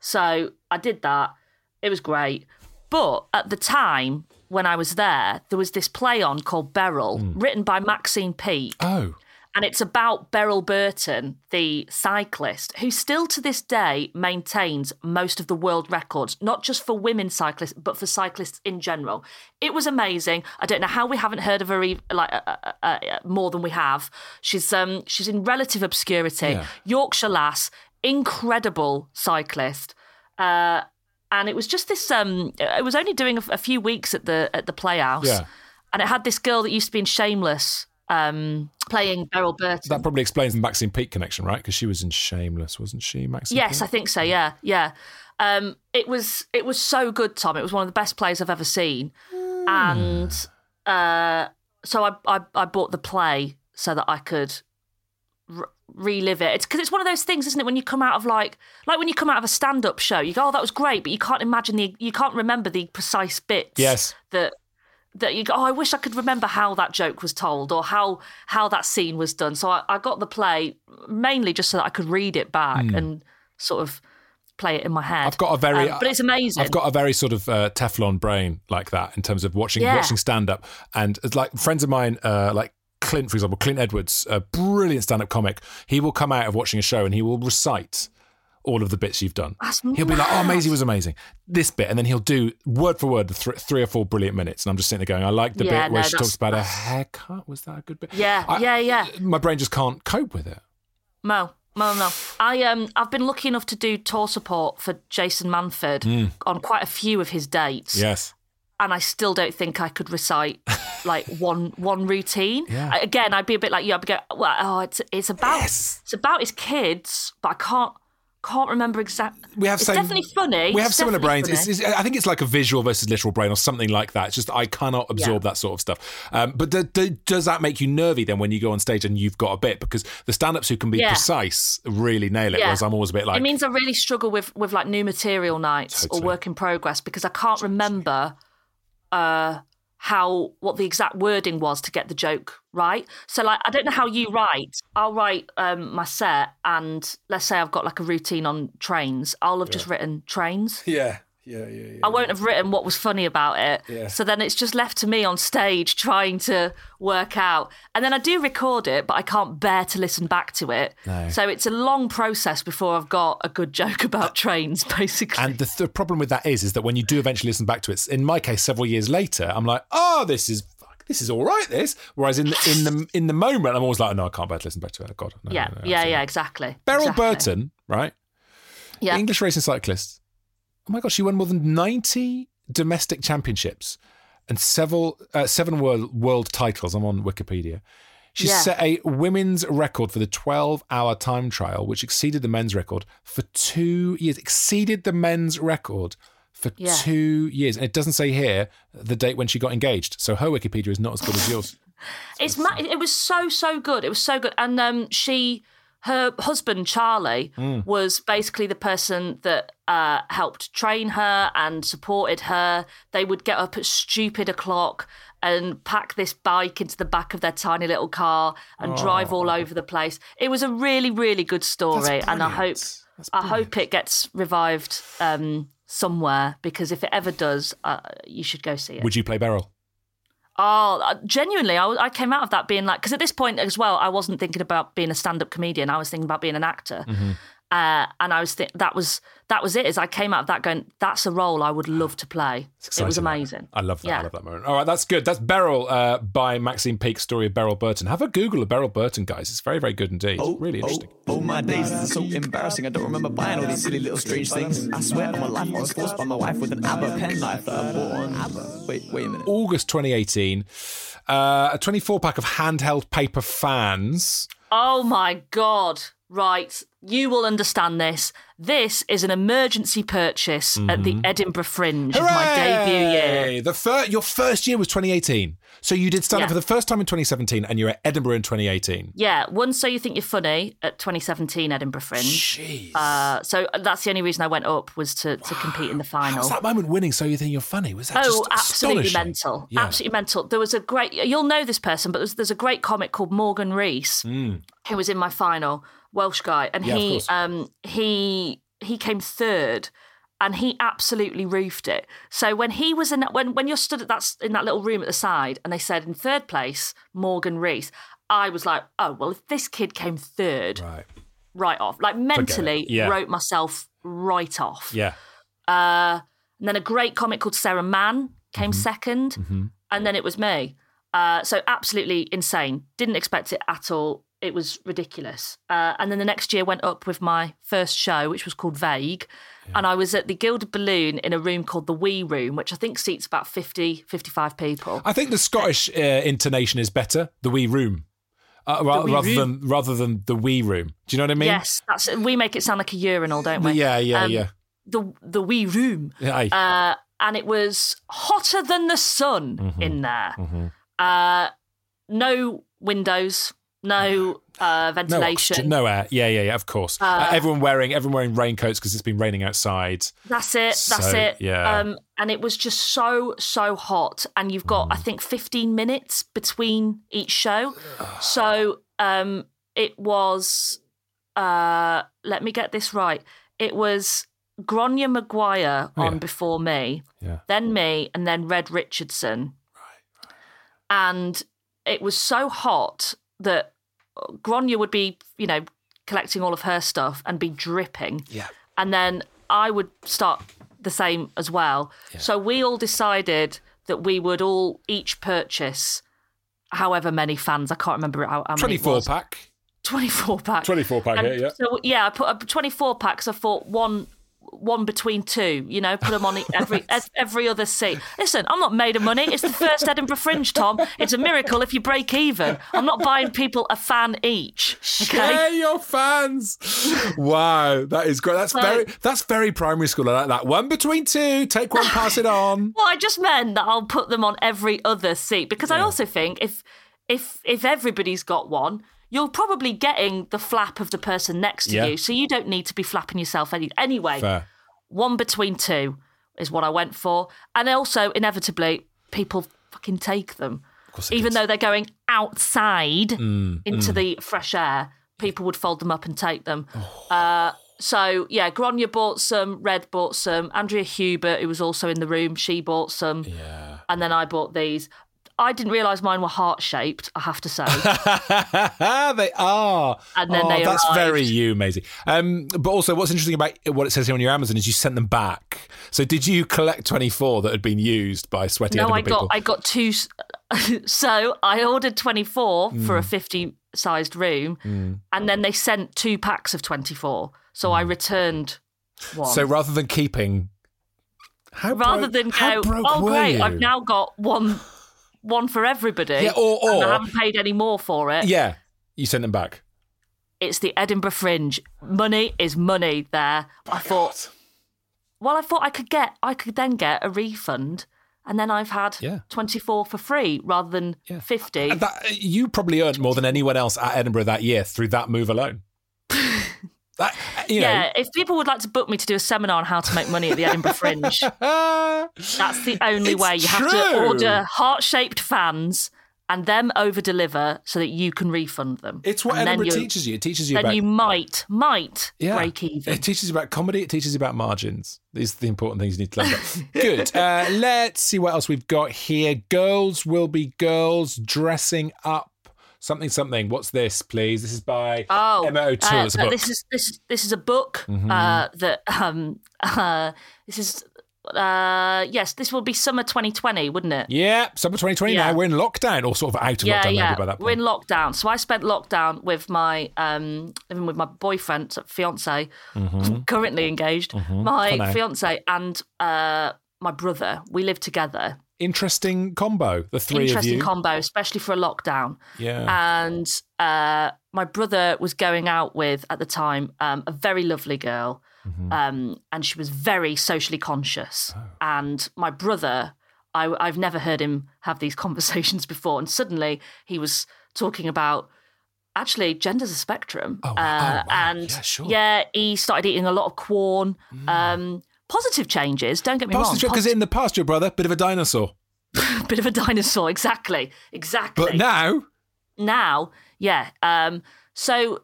So I did that. It was great, but at the time when I was there, there was this play on called Beryl, Hmm. written by Maxine Peake Oh. And it's about Beryl Burton, the cyclist, who still to this day maintains most of the world records, not just for women cyclists, but for cyclists in general. It was amazing. I don't know how we haven't heard of her like uh, uh, uh, uh, more than we have. She's um she's in relative obscurity. Yeah. Yorkshire lass, incredible cyclist. Uh, and it was just this. Um, it was only doing a, a few weeks at the at the Playhouse, Yeah. and it had this girl that used to be in Shameless, um, playing Beryl Burton. That probably explains the Maxine Peake connection, right? Because she was in Shameless, wasn't she, Maxine yes, I think so. Yeah, yeah. Um, it was it was so good, Tom. It was one of the best plays I've ever seen, and uh, so I, I I bought the play so that I could r- relive it. It's because it's one of those things, isn't it? When you come out of like like when you come out of a stand up show, you go, "Oh, that was great," but you can't imagine the you can't remember the precise bits. Yes. That that you go, oh, I wish I could remember how that joke was told or how how that scene was done. So I, I got the play mainly just so that I could read it back and sort of play it in my head. I've got a very, Um, but it's amazing. I've got a very sort of uh, Teflon brain like that in terms of watching Yeah. watching stand up, and it's like friends of mine, uh, like Clint, for example, Clint Edwards, a brilliant stand up comic. He will come out of watching a show and he will recite all of the bits you've done. That's he'll be like, "Oh. Maisie was amazing." This bit, and then he'll do word for word the th- three or four brilliant minutes, and I'm just sitting there going, "I like the Yeah, bit where she talks about her haircut. Was that a good bit?" Yeah, I- yeah, yeah. My brain just can't cope with it. No, no, no. I um, I've been lucky enough to do tour support for Jason Manford Hmm. on quite a few of his dates. Yes. and I still don't think I could recite like one one routine. Yeah. Again, I'd be a bit like you. I'd be go, well, oh, it's it's about Yes. it's about his kids, but I can't can't remember exactly. We have it's same, definitely funny. We have It's similar brains. It's, it's, I think it's like a visual versus literal brain or something like that. It's just I cannot absorb Yeah. that sort of stuff. Um, but do, do, does that make you nervy then when you go on stage and you've got a bit? Because the stand-ups who can be Yeah. precise really nail it. Yeah. Whereas I'm always a bit like, it means I really struggle with with like new material nights Totally. or work in progress because I can't remember uh how what the exact wording was to get the joke right. So like I don't know how you write. I'll write um my set and let's say I've got like a routine on trains. I'll have just written trains. Yeah, yeah, yeah, yeah. I won't have written what was funny about it. Yeah. So then it's just left to me on stage trying to work out. And then I do record it, but I can't bear to listen back to it. No. So it's a long process before I've got a good joke about trains, basically. And the th- problem with that is, is that when you do eventually listen back to it, in my case, several years later, I'm like, oh, this is this is all right. This. Whereas in the, in the in the moment, I'm always like, no, I can't bear to listen back to it. Oh, God, no, yeah, no, no, yeah, yeah, exactly. Beryl exactly. Burton, right? Yeah. English racing cyclist. Oh my god, she won more than ninety domestic championships and several uh, seven world world titles. I'm on Wikipedia. She Yeah. set a women's record for the 12 hour time trial, which exceeded the men's record for two years. Exceeded the men's record for Yeah. two years. And it doesn't say here the date when she got engaged. So her Wikipedia is not as good as yours. It's ma- it was so so good. It was so good, and um, she, her husband Charlie, Mm. was basically the person that uh, helped train her and supported her. They would get up at stupid o'clock and pack this bike into the back of their tiny little car and drive all over the place. It was a really really good story, and I hope I hope it gets revived um, somewhere because if it ever does, uh, you should go see it. Would you play Beryl? Oh, uh, genuinely, I, I came out of that being like, because at this point as well, I wasn't thinking about being a stand-up comedian. I was thinking about being an actor, Mm-hmm. Uh, and I was th- that was that was it. As I came out of that going, that's a role I would love to play. It's It was amazing. I love that. I love that moment. All right, that's good. That's Beryl uh, by Maxine Peake, story of Beryl Burton. Have a Google of Beryl Burton, guys. It's very, very good indeed. really interesting. Oh, my days, this is so embarrassing. I don't remember buying all these silly little strange things. I swear on my life, I was forced by my wife with an ABBA penknife that I bought on ABBA. Wait, wait a minute. August 2018, uh, a 24 pack of handheld paper fans. Oh my god! Right, you will understand this. This is an emergency purchase at the Edinburgh Fringe of my debut year. The fir- your first year was 2018. So you did stand up for the first time in 2017 and you're at Edinburgh in 2018. Yeah, one so you think you're funny at 2017 Edinburgh Fringe. Jeez. Uh, so that's the only reason I went up was to, to compete in the final. How's that moment winning so you think you're funny? Was that Oh, absolutely mental. Yeah. Absolutely mental. There was a great, you'll know this person, but there's, there's a great comic called Morgan Rees who was in my final, Welsh guy. And. Yeah, he, um, he, he came third and he absolutely roofed it. So when he was in that, when, when you're stood at that, in that little room at the side and they said in third place, Morgan Rees, I was like, oh, well, if this kid came third, Right. right off, like mentally Yeah. wrote myself right off. Yeah. Uh, and then a great comic called Sarah Mann came Mm-hmm. 2nd and then it was me. Uh, so absolutely insane. Didn't expect it at all. It was ridiculous. Uh, and then the next year went up with my first show, which was called Vague. And I was at the Gilded Balloon in a room called the Wee Room, which I think seats about 50, 55 people. I think the Scottish uh, intonation is better. The wee room, uh, ra- wee rather room. than rather than the wee room. Do you know what I mean? yes, that's we make it sound like a urinal, don't we? Yeah, yeah, Um, yeah. The the Wee Room. yeah uh, and it was hotter than the sun Mm-hmm. in there. Uh, no windows, no uh, ventilation. oxygen, no air. Yeah, yeah, yeah. Of course. Uh, everyone wearing everyone wearing raincoats because it's been raining outside. That's it. That's it. yeah. Um, and it was just so so hot, and you've got Mm. I think 15 minutes between each show. so um, it was. Uh, let me get this right. It was Grainne Maguire Oh, on yeah. before me. Yeah. then me, and then Red Richardson. Right. And it was so hot that Grainne would be, you know, collecting all of her stuff and be dripping. Yeah. And then I would start the same as well. So we all decided that we would all each purchase however many fans. I can't remember how, how many. 24 pack. 24 pack. 24 pack And here, yeah. So yeah, I put a 24 packs. I thought one one between two. You know, put them on every every other seat. Listen, I'm not made of money. It's the first Edinburgh Fringe, Tom. It's a miracle if you break even. I'm not buying people a fan each. Share your fans. wow, that is great. That's So- very that's very primary school. I like that. One between two, take one, pass it on. Well, I just meant that I'll put them on every other seat because I also think if if if everybody's got one. You're probably getting the flap of the person next to Yeah. you, so you don't need to be flapping yourself any anyway. Fair. one between two is what I went for. And also, inevitably, people fucking take them. Even did. though they're going outside Mm, into the fresh air, people would fold them up and take them. Oh. Uh, so, yeah, Grainne bought some, Red bought some, Andrea Hubert, who was also in the room, she bought some. Yeah. And then I bought these. I didn't realise mine were heart shaped, I have to say. they are. And then oh, they That's arrived. very you, Maisie. Um, but also, what's interesting about what it says here on your Amazon is you sent them back. So, did you collect 24 that had been used by sweaty No, I got people? I got two. so I ordered twenty four for a Mm. fifty sized room, and then they sent two packs of twenty four. So I returned one. Mm. So, rather than keeping. How rather broke- than go, oh great, you? I've now got one, one for everybody. Yeah, or- and or- I haven't paid any more for it. Yeah, you sent them back. It's the Edinburgh Fringe. Money is money. There, I thought. Well, I thought I could get, I could then get a refund, and then I've had Yeah. twenty four for free rather than Yeah. fifty. And that, you probably earned more than anyone else at Edinburgh that year through that move alone. that, you know, yeah, if people would like to book me to do a seminar on how to make money at the Edinburgh Fringe, that's the only It's way. You have to order heart shaped fans and them over deliver so that you can refund them. it's what and Edinburgh teaches you. It teaches you Then about you might, might yeah. break even. It teaches you about comedy. It teaches you about margins. These are the important things you need to learn about. Good. Uh, let's see what else we've got here. Girls will be girls dressing up. Something, something. What's this, please? This is by Oh, Emer O'Toole. uh, it's a uh, book. Mm-hmm. This is this this is a book uh, that um uh, this is uh yes this will be summer 2020, wouldn't it? yeah, summer 2020 Yeah. now. We're in lockdown or sort of out of yeah, lockdown yeah. maybe by that We're in lockdown. So I spent lockdown with my um living with my boyfriend, fiance, currently engaged. Now. My fiance and uh my brother. We live together. Interesting combo, the three Interesting of you. combo, especially for a lockdown. yeah. And uh my brother was going out with at the time um, a very lovely girl. Mm-hmm. Um, and she was very socially conscious. Oh. And my brother, I, I've never heard him have these conversations before. And suddenly he was talking about actually gender's a spectrum. Oh, wow. Uh, Oh, wow. And Yeah, sure. Mm. yeah, he started eating a lot of corn. Um, positive changes, don't get me wrong. Because in the past, your brother, bit of a dinosaur. Bit of a dinosaur, exactly. Exactly But now, now, yeah. Um, so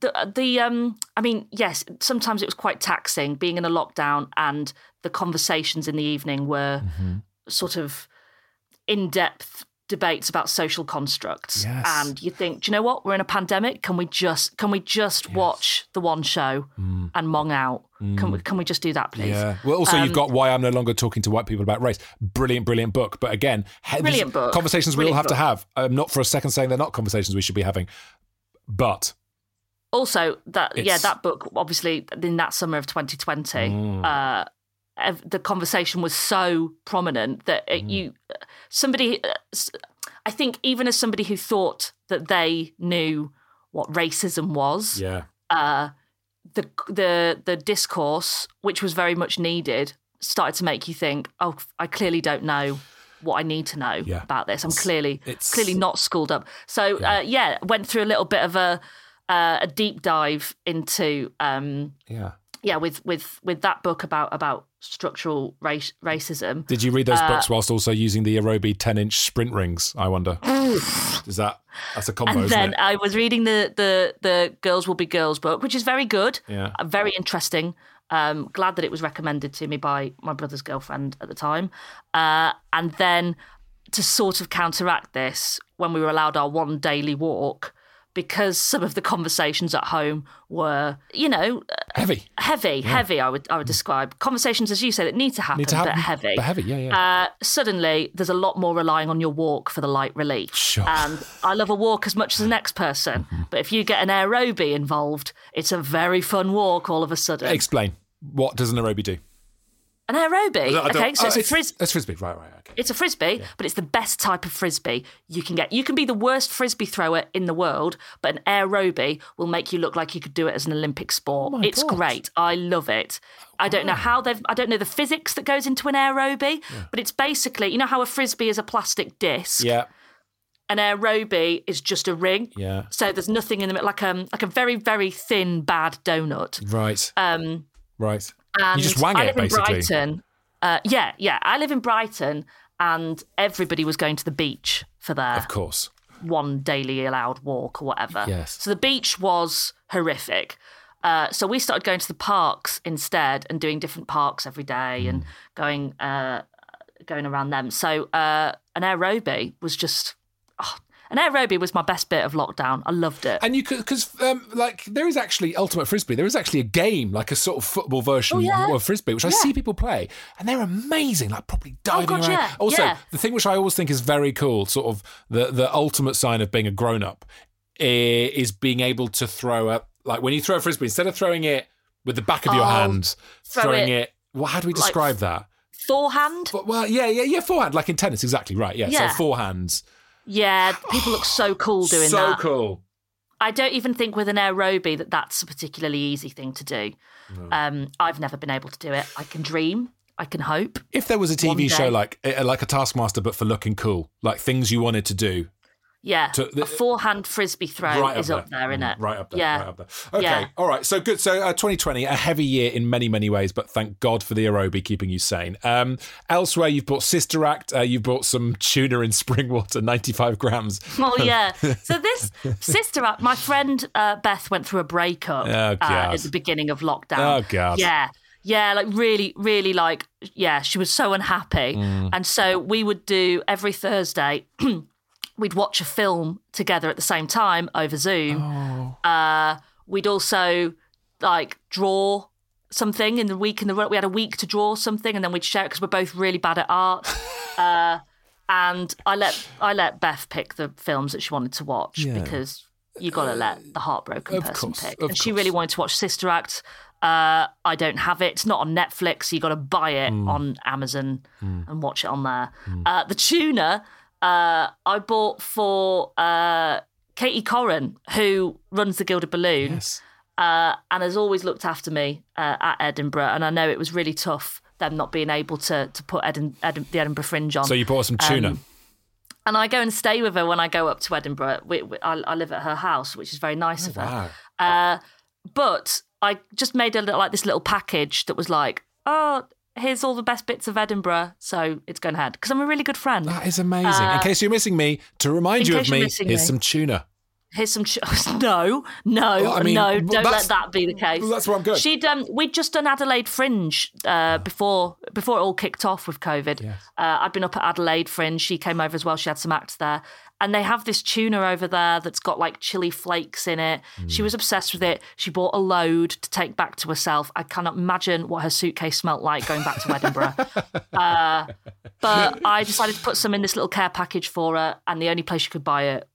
the the um, I mean, yes, sometimes it was quite taxing being in a lockdown, and the conversations in the evening were Mm-hmm. sort of in depth debates about social constructs. Yes. And you think, do you know what? We're in a pandemic. Can we just can we just watch the one show and mong out? Can we can we just do that, please? Mm. yeah. Well, also, Um, you've got Why I'm No Longer Talking to White People About Race. Brilliant, brilliant book. But again, Brilliant book. Conversations we all have to have. I'm not for a second saying they're not conversations we should be having. But also that yeah that book obviously in that summer of 2020 Mm. uh the conversation was so prominent that it, Mm. you somebody I think even as somebody who thought that they knew what racism was yeah, uh the the the discourse which was very much needed started to make you think oh i clearly don't know what i need to know Yeah. about this i'm clearly it's- clearly not schooled up so uh, yeah went through a little bit of a uh, a deep dive into um yeah. Yeah with with with that book about about structural race, racism Did you read those Uh, books whilst also using the Aerobie 10 inch sprint rings? I wonder. Is that that's a combo, and then? I was reading the the the Girls Will Be Girls book, which is very good, Yeah. uh, very interesting. Um, glad that it was recommended to me by my brother's girlfriend at the time. Uh, and then to sort of counteract this, when we were allowed our one daily walk, because some of the conversations at home were, you know, Heavy. heavy, heavy. I would I would describe conversations as you say that need to happen, Need to happen, but heavy. but heavy, yeah, yeah. Uh, suddenly, there's a lot more relying on your walk for the light relief. Sure. And I love a walk as much as the next person, Mm-hmm. but if you get an aerobie involved, it's a very fun walk all of a sudden. Explain. What does an aerobie do? An aerobie, don't- okay, so oh, it's a frisbee. It's frisbee, right, right, okay. It's a frisbee, but it's the best type of frisbee you can get. You can be the worst frisbee thrower in the world, but an aerobie will make you look like you could do it as an Olympic sport. Oh it's God. great. I love it. I don't know how they've. I don't know the physics that goes into an aerobie, but it's basically you know how a frisbee is a plastic disc. Yeah, An aerobie is just a ring. yeah, So there's nothing in the middle, like um like a very very thin bad donut. right, Um, right. And you just wang I it, live in basically. Brighton. Uh, yeah, yeah. I live in Brighton, and everybody was going to the beach for their Of course. one daily allowed walk or whatever. Yes. So the beach was horrific. Uh, so we started going to the parks instead and doing different parks every day and Mm. going uh, going around them. So uh, an aerobie was just. Oh, an aerobie was my best bit of lockdown. I loved it. And you could, because um, like there is actually ultimate frisbee. There is actually a game, like a sort of football version Oh, yeah. of frisbee, which I see people play, and they're amazing. Like properly diving Oh, God, around. yeah, Also, yeah. the thing which I always think is very cool, sort of the the ultimate sign of being a grown up, is being able to throw a like when you throw a frisbee instead of throwing it with the back of your Oh, hand, throw throwing it it. Well, how do we like describe that? Forehand. Well, yeah, yeah, yeah, forehand, like in tennis, exactly right. Yeah, Yeah. so forehands. Yeah, people look so cool doing so that. So cool. I don't even think with an aerobie that that's a particularly easy thing to do. Um, I've never been able to do it. I can dream. I can hope. If there was a TV show like uh, like a Taskmaster, but for looking cool, like things you wanted to do, Yeah, To- the- a forehand frisbee throw right is up up there, isn't it? Right up there. Yeah, Right up there. Okay. Yeah. All right. So good. So uh, 2020, a heavy year in many, many ways, but thank God for the aerobie keeping you sane. Um, elsewhere, you've bought Sister Act. Uh, you've bought some tuna in spring water, 95 grams. Oh yeah. So this sister, act, my friend uh, Beth went through a breakup Oh, uh, at the beginning of lockdown. Oh, God. Yeah. Yeah, like really, really like, yeah, she was so unhappy. Mm. And so we would do every Thursday, we'd watch a film together at the same time over Zoom. Oh. Uh, we'd also like draw something in the week in the we had a week to draw something and then we'd share it because we're both really bad at art. uh, and I let I let Beth pick the films that she wanted to watch Yeah. because you got to let the heartbroken person course, pick. And she really wanted to watch Sister Act. Uh, I don't have it. It's not on Netflix. So you got to buy it Hmm. on Amazon and watch it on there. Uh, the tuna uh, I bought for uh, Katie Koren, who runs the Gilded Balloon Yes. uh, and has always looked after me uh, at Edinburgh. And I know it was really tough them not being able to to put Edin, Edin, the Edinburgh Fringe on. So you bought some tuna. Um, and I go and stay with her when I go up to Edinburgh. We, we, I, I live at her house, which is very nice of her. wow. Uh, but I just made a little, like this little package that was like, oh, here's all the best bits of Edinburgh, so it's going ahead because I'm a really good friend. That is amazing. in case you're missing me, to remind Uh, you of me, here's me. some tuna. Here's some. Ch- no, no, Well, I mean, no! Don't let that be the case. well, that's where I'm going. She'd um, we'd just done Adelaide Fringe uh, before before it all kicked off with COVID. Uh, I'd been up at Adelaide Fringe. She came over as well. She had some acts there, and they have this tuna over there that's got like chili flakes in it. Hmm. She was obsessed with it. She bought a load to take back to herself. I cannot imagine what her suitcase smelt like going back to Edinburgh. uh, but I decided to put some in this little care package for her, and the only place you could buy it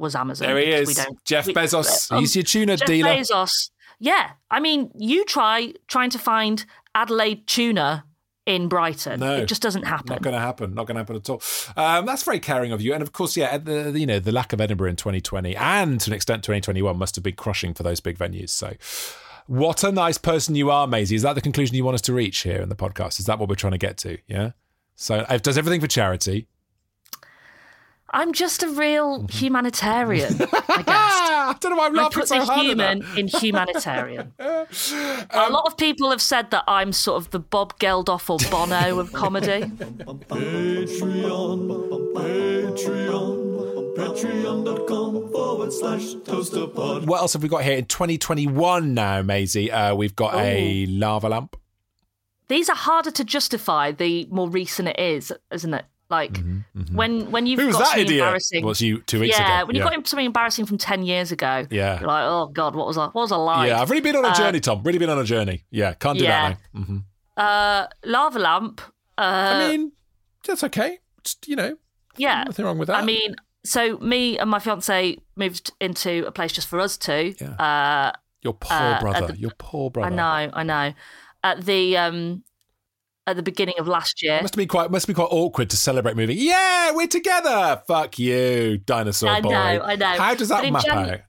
was Amazon. There he is. don't- Jeff we- Bezos. um, He's your tuna dealer. Jeff dealer. Bezos. Yeah, I mean, you try trying to find Adelaide tuna in Brighton. No. it just doesn't happen. Not going to happen. Not going to happen at all. Um, that's very caring of you. And of course, yeah, the you know the lack of Edinburgh in 2020 and to an extent 2021 must have been crushing for those big venues. So, what a nice person you are, Maisie. Is that the conclusion you want us to reach here in the podcast? Is that what we're trying to get to? Yeah. So, it does everything for charity. I'm just a real humanitarian, I guess. I don't know why I'm I laughing put so the hard. at human that. in humanitarian. Um, a lot of people have said that I'm sort of the Bob Geldof or Bono of comedy. Patreon, Patreon, patreon.com forward slash toasterpod. What else have we got here in 2021 now, Maisie? Uh, we've got a lava lamp. These are harder to justify the more recent it is, isn't it? Like when when you've Who's got that something idiot? embarrassing. Was you two weeks yeah, ago? when you've got something embarrassing from ten years ago. Yeah. You're like, oh god, what was I? What was I like? yeah, I've really been on a journey, Tom. Really been on a journey. Yeah, can't do Yeah. that now. hmm Uh, lava lamp. Uh, I mean, that's okay. Just you know, yeah. nothing wrong with that. I mean, so me and my fiance moved into a place just for us two. Yeah. Uh, your poor uh, brother. the- your poor brother. I know, I know. At the um, at the beginning of last year. It Must have been quite. Must be quite awkward to celebrate moving. Yeah, we're together. Fuck you, dinosaur I boy. know, I know. How does that map Janu- out?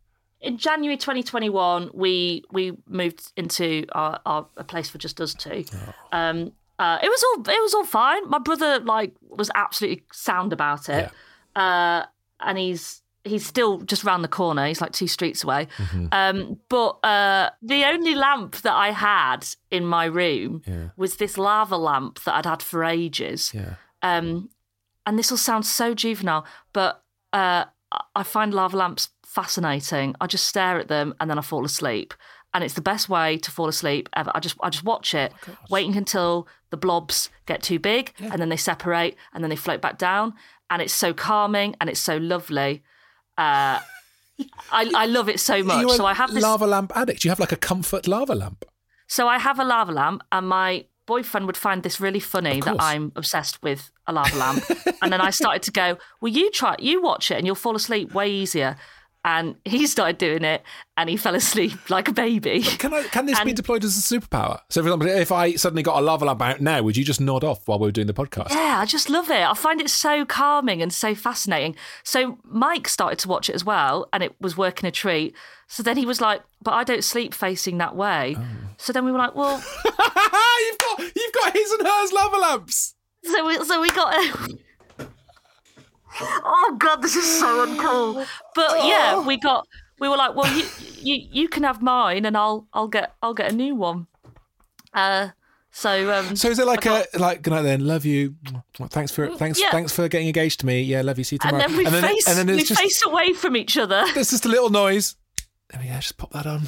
in January 2021, we we moved into our, our a place for just us two. Oh. Um, uh, it was all it was all fine. My brother like was absolutely sound about it, uh, and he's he's still just round the corner. He's like two streets away. Mm-hmm. Um, but uh, the only lamp that I had in my room was this lava lamp that I'd had for ages. Yeah. Um, and this will sound so juvenile, but uh, I- I find lava lamps fascinating. I just stare at them and then I fall asleep. And it's the best way to fall asleep ever. I just I just watch it, waiting until the blobs get too big and then they separate and then they float back down. And it's so calming and it's so lovely. Uh, I, I love it so much. So I have this lava lamp addict. You have like a comfort lava lamp. so I have a lava lamp, and my boyfriend would find this really funny that. I'm obsessed with a lava lamp. and then I started to go, "Well, you try, you watch it, and you'll fall asleep way easier." And he started doing it, and he fell asleep like a baby. Can I? Can this be deployed as a superpower? So, for example, if I suddenly got a lava lamp out now, would you just nod off while we were doing the podcast? Yeah, I just love it. I find it so calming and so fascinating. So Mike started to watch it as well, and it was working a treat. So then he was like, "But I don't sleep facing that way." Oh. So then we were like, "Well." you've got you've got his and hers lava lamps. So we, so we got. Oh god, this is so uncool. But yeah, we got. We were like, well, you you you can have mine, and I'll I'll get I'll get a new one. Uh, so um, So is it like a like good night then? Love you. Thanks for thanks Yeah. thanks for getting engaged to me. Yeah, love you. See you and tomorrow. then we face and then we just face away from each other. there's just a little noise. There we go. Just pop that on.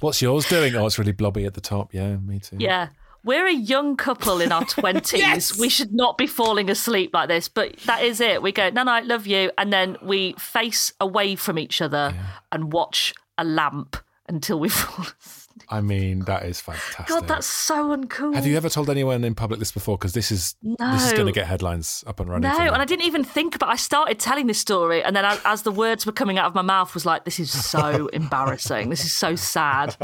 What's yours doing? Oh, it's really blobby at the top. Yeah, me too. Yeah. We're a young couple in our 20s. Yes! We should not be falling asleep like this, but that is it. We go, no, no, I love you. And then we face away from each other and watch a lamp until we fall asleep. I mean, that is fantastic. God, that's so uncool. Have you ever told anyone in public this before? Because this is this is going to get headlines up and running. No, and I didn't even think about. I started telling this story, and then as, as the words were coming out of my mouth, was like, "This is so embarrassing. This is so sad."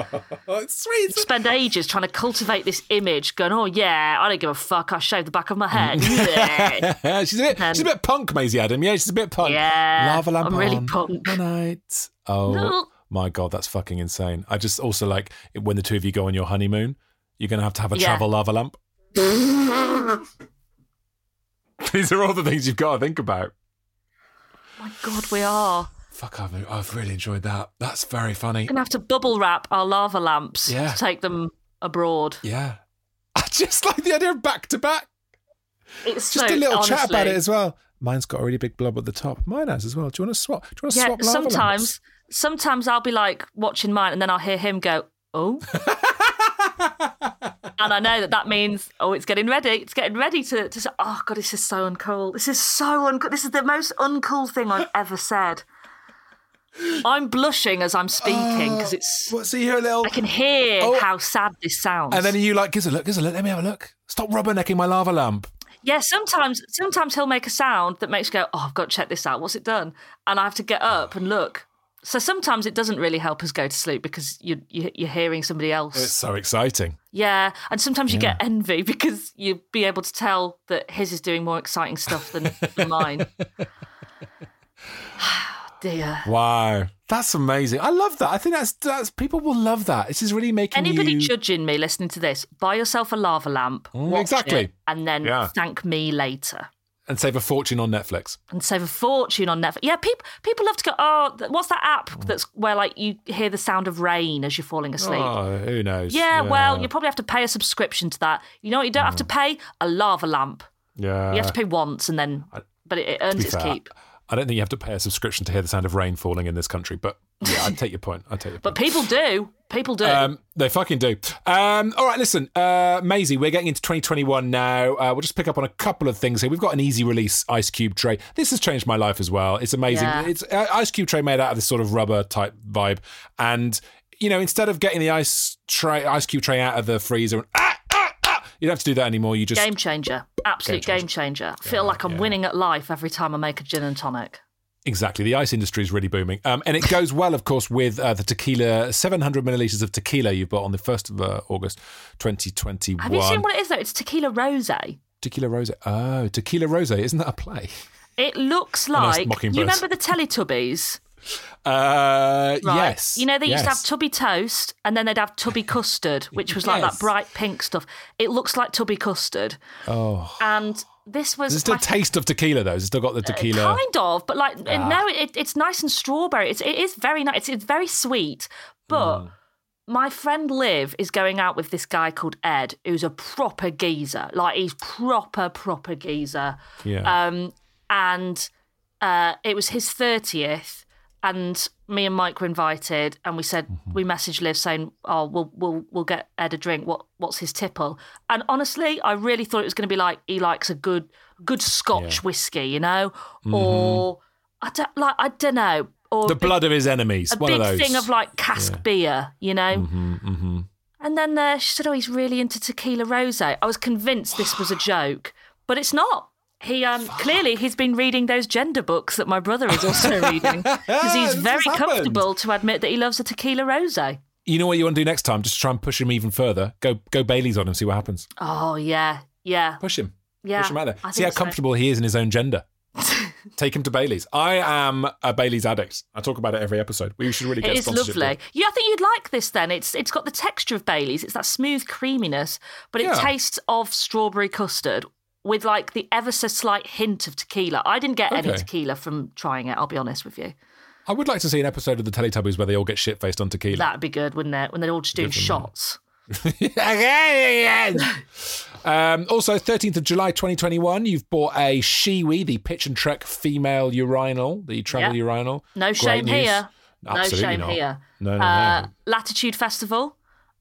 Oh, it's sweet. Spend ages trying to cultivate this image, going, "Oh yeah, I don't give a fuck. I shaved the back of my head." She's a bit And- she's a bit punk, Maisie Adam. Yeah, she's a bit punk. Yeah, lava lamp I'm really on. punk. Good night. Oh No. My god, that's fucking insane. I just also like when the two of you go on your honeymoon, you're going to have to have a Yeah. travel lava lamp. These are all the things you've got to think about. my God, we are Fuck, I've, I've really enjoyed that. That's very funny. gonna have to bubble wrap our lava lamps Yeah. to take them abroad. Yeah. I just like the idea of back to back. It's Just so, a little chat about it as well. Mine's got a really big blob at the top. Mine has as well. Do you want to swap? Do you want to Yeah, swap lava sometimes, lamps? Sometimes I'll be like watching mine, and then I'll hear him go, "Oh," and I know that that means, "Oh, it's getting ready. It's getting ready to." to say, oh God, this is so uncool. This is so uncool. This is the most uncool thing I've ever said. I'm blushing as I'm speaking because it's. Oh, what, so you hear a little. I can hear Oh. how sad this sounds. And then you like, give us a look, give us a look, let me have a look. Stop rubbernecking my lava lamp. Yeah, sometimes sometimes he'll make a sound that makes you go, "Oh, I've got to check this out. What's it done?" And I have to get up and look. So sometimes it doesn't really help us go to sleep because you, you you're hearing somebody else. It's so exciting. yeah, and sometimes you get envy because you'll be able to tell that his is doing more exciting stuff than, than mine. Dear. Wow. That's amazing. I love that. I think that's that's people will love that. This is really making Anybody you judging me listening to this, buy yourself a lava lamp, mm, watch exactly. and then Yeah. thank me later. And save a fortune on Netflix. and save a fortune on Netflix. Yeah, people people love to go. Oh, what's that app that's where like you hear the sound of rain as you're falling asleep? Oh, who knows? yeah, well, you probably have to pay a subscription to that. You know what? You don't have to hmm. pay a lava lamp. yeah. You have to pay once, and then, but it, it earns its fair, keep. I don't think you have to pay a subscription to hear the sound of rain falling in this country, but yeah, I take your point. I take your point. But people do. People do. Um, they fucking do. Um, all right, listen, uh, Maisie, we're getting into 2021 now. Uh, we'll just pick up on a couple of things here. We've got an easy release Ice Cube tray. This has changed my life as well. It's amazing. Yeah. It's uh, Ice Cube tray made out of this sort of rubber type vibe, and you know, instead of getting the ice tray, Ice Cube tray out of the freezer, and, you don't have to do that anymore. You just game changer. Absolute Game game changer. I feel like I'm winning at life every time I make a gin and tonic. Exactly. The ice industry is really booming. Um, and it goes well, of course, with uh, the tequila, 700 millilitres of tequila you've bought on the 1st of uh, August 2021. Have you seen what it is though? It's tequila rose. Tequila Rose. Oh, Tequila Rose. Isn't that a play? It looks like you remember the Teletubbies, Uh, right? Yes. You know they used to have tubby toast and then they'd have tubby custard, which was like Yes. that bright pink stuff. It looks like tubby custard. Oh. And this was There's still taste of tequila, though. It's still got the tequila. Ah. Kind of, but like no, it, it's nice and strawberry. It's it is very nice. It's, it's very sweet, but. Mm. My friend Liv is going out with this guy called Ed, who's a proper geezer. Like he's proper, proper geezer. Yeah. Um, and uh, it was his thirtieth, and me and Mike were invited, and we said Mm-hmm. we messaged Liv saying, "Oh, we'll we'll we'll get Ed a drink. What what's his tipple?" And honestly, I really thought it was going to be like he likes a good good Scotch whiskey, you know, or I don't like I don't know, or Mm-hmm. the big- blood of his enemies. a One big of those. thing of like cask beer, you know. Mm-hmm, And then uh, she said, "Oh, he's really into tequila rose." I was convinced this was a joke, but it's not. He um, clearly he's been reading those gender books that my brother is also reading because he's very comfortable to admit that he loves a tequila rose. You know what you want to do next time? Just try and push him even further. Go go Bailey's on him, see what happens. Oh yeah, yeah, Push him. yeah. Push him out there. See how so. comfortable he is in his own gender. Take him to Bailey's. I am a Bailey's addict. I talk about it every episode. We should really get It is lovely. Yeah, I think you'd like this. Then it's it's got the texture of Bailey's. It's that smooth creaminess, but it Yeah. tastes of strawberry custard with like the ever so slight hint of tequila. I didn't get any tequila from trying it. I'll be honest with you. I would like to see an episode of the Teletubbies where they all get shit faced on tequila. That'd be good, wouldn't it? When they're all just doing shots. um, also, 13th of July 2021, you've bought a Shewee, the pitch and trek female urinal, the travel Yeah. urinal. No Great shame news. here. Absolutely no shame not. here. No, no, Uh, no. Latitude Festival.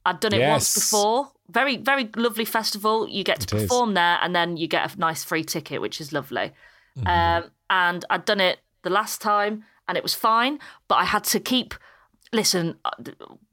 I'd done it once before. Very, very lovely festival. You get to It is. perform there, and then you get a nice free ticket, which is lovely. Mm-hmm. Um, and I'd done it the last time, and it was fine. But I had to keep. Listen, uh,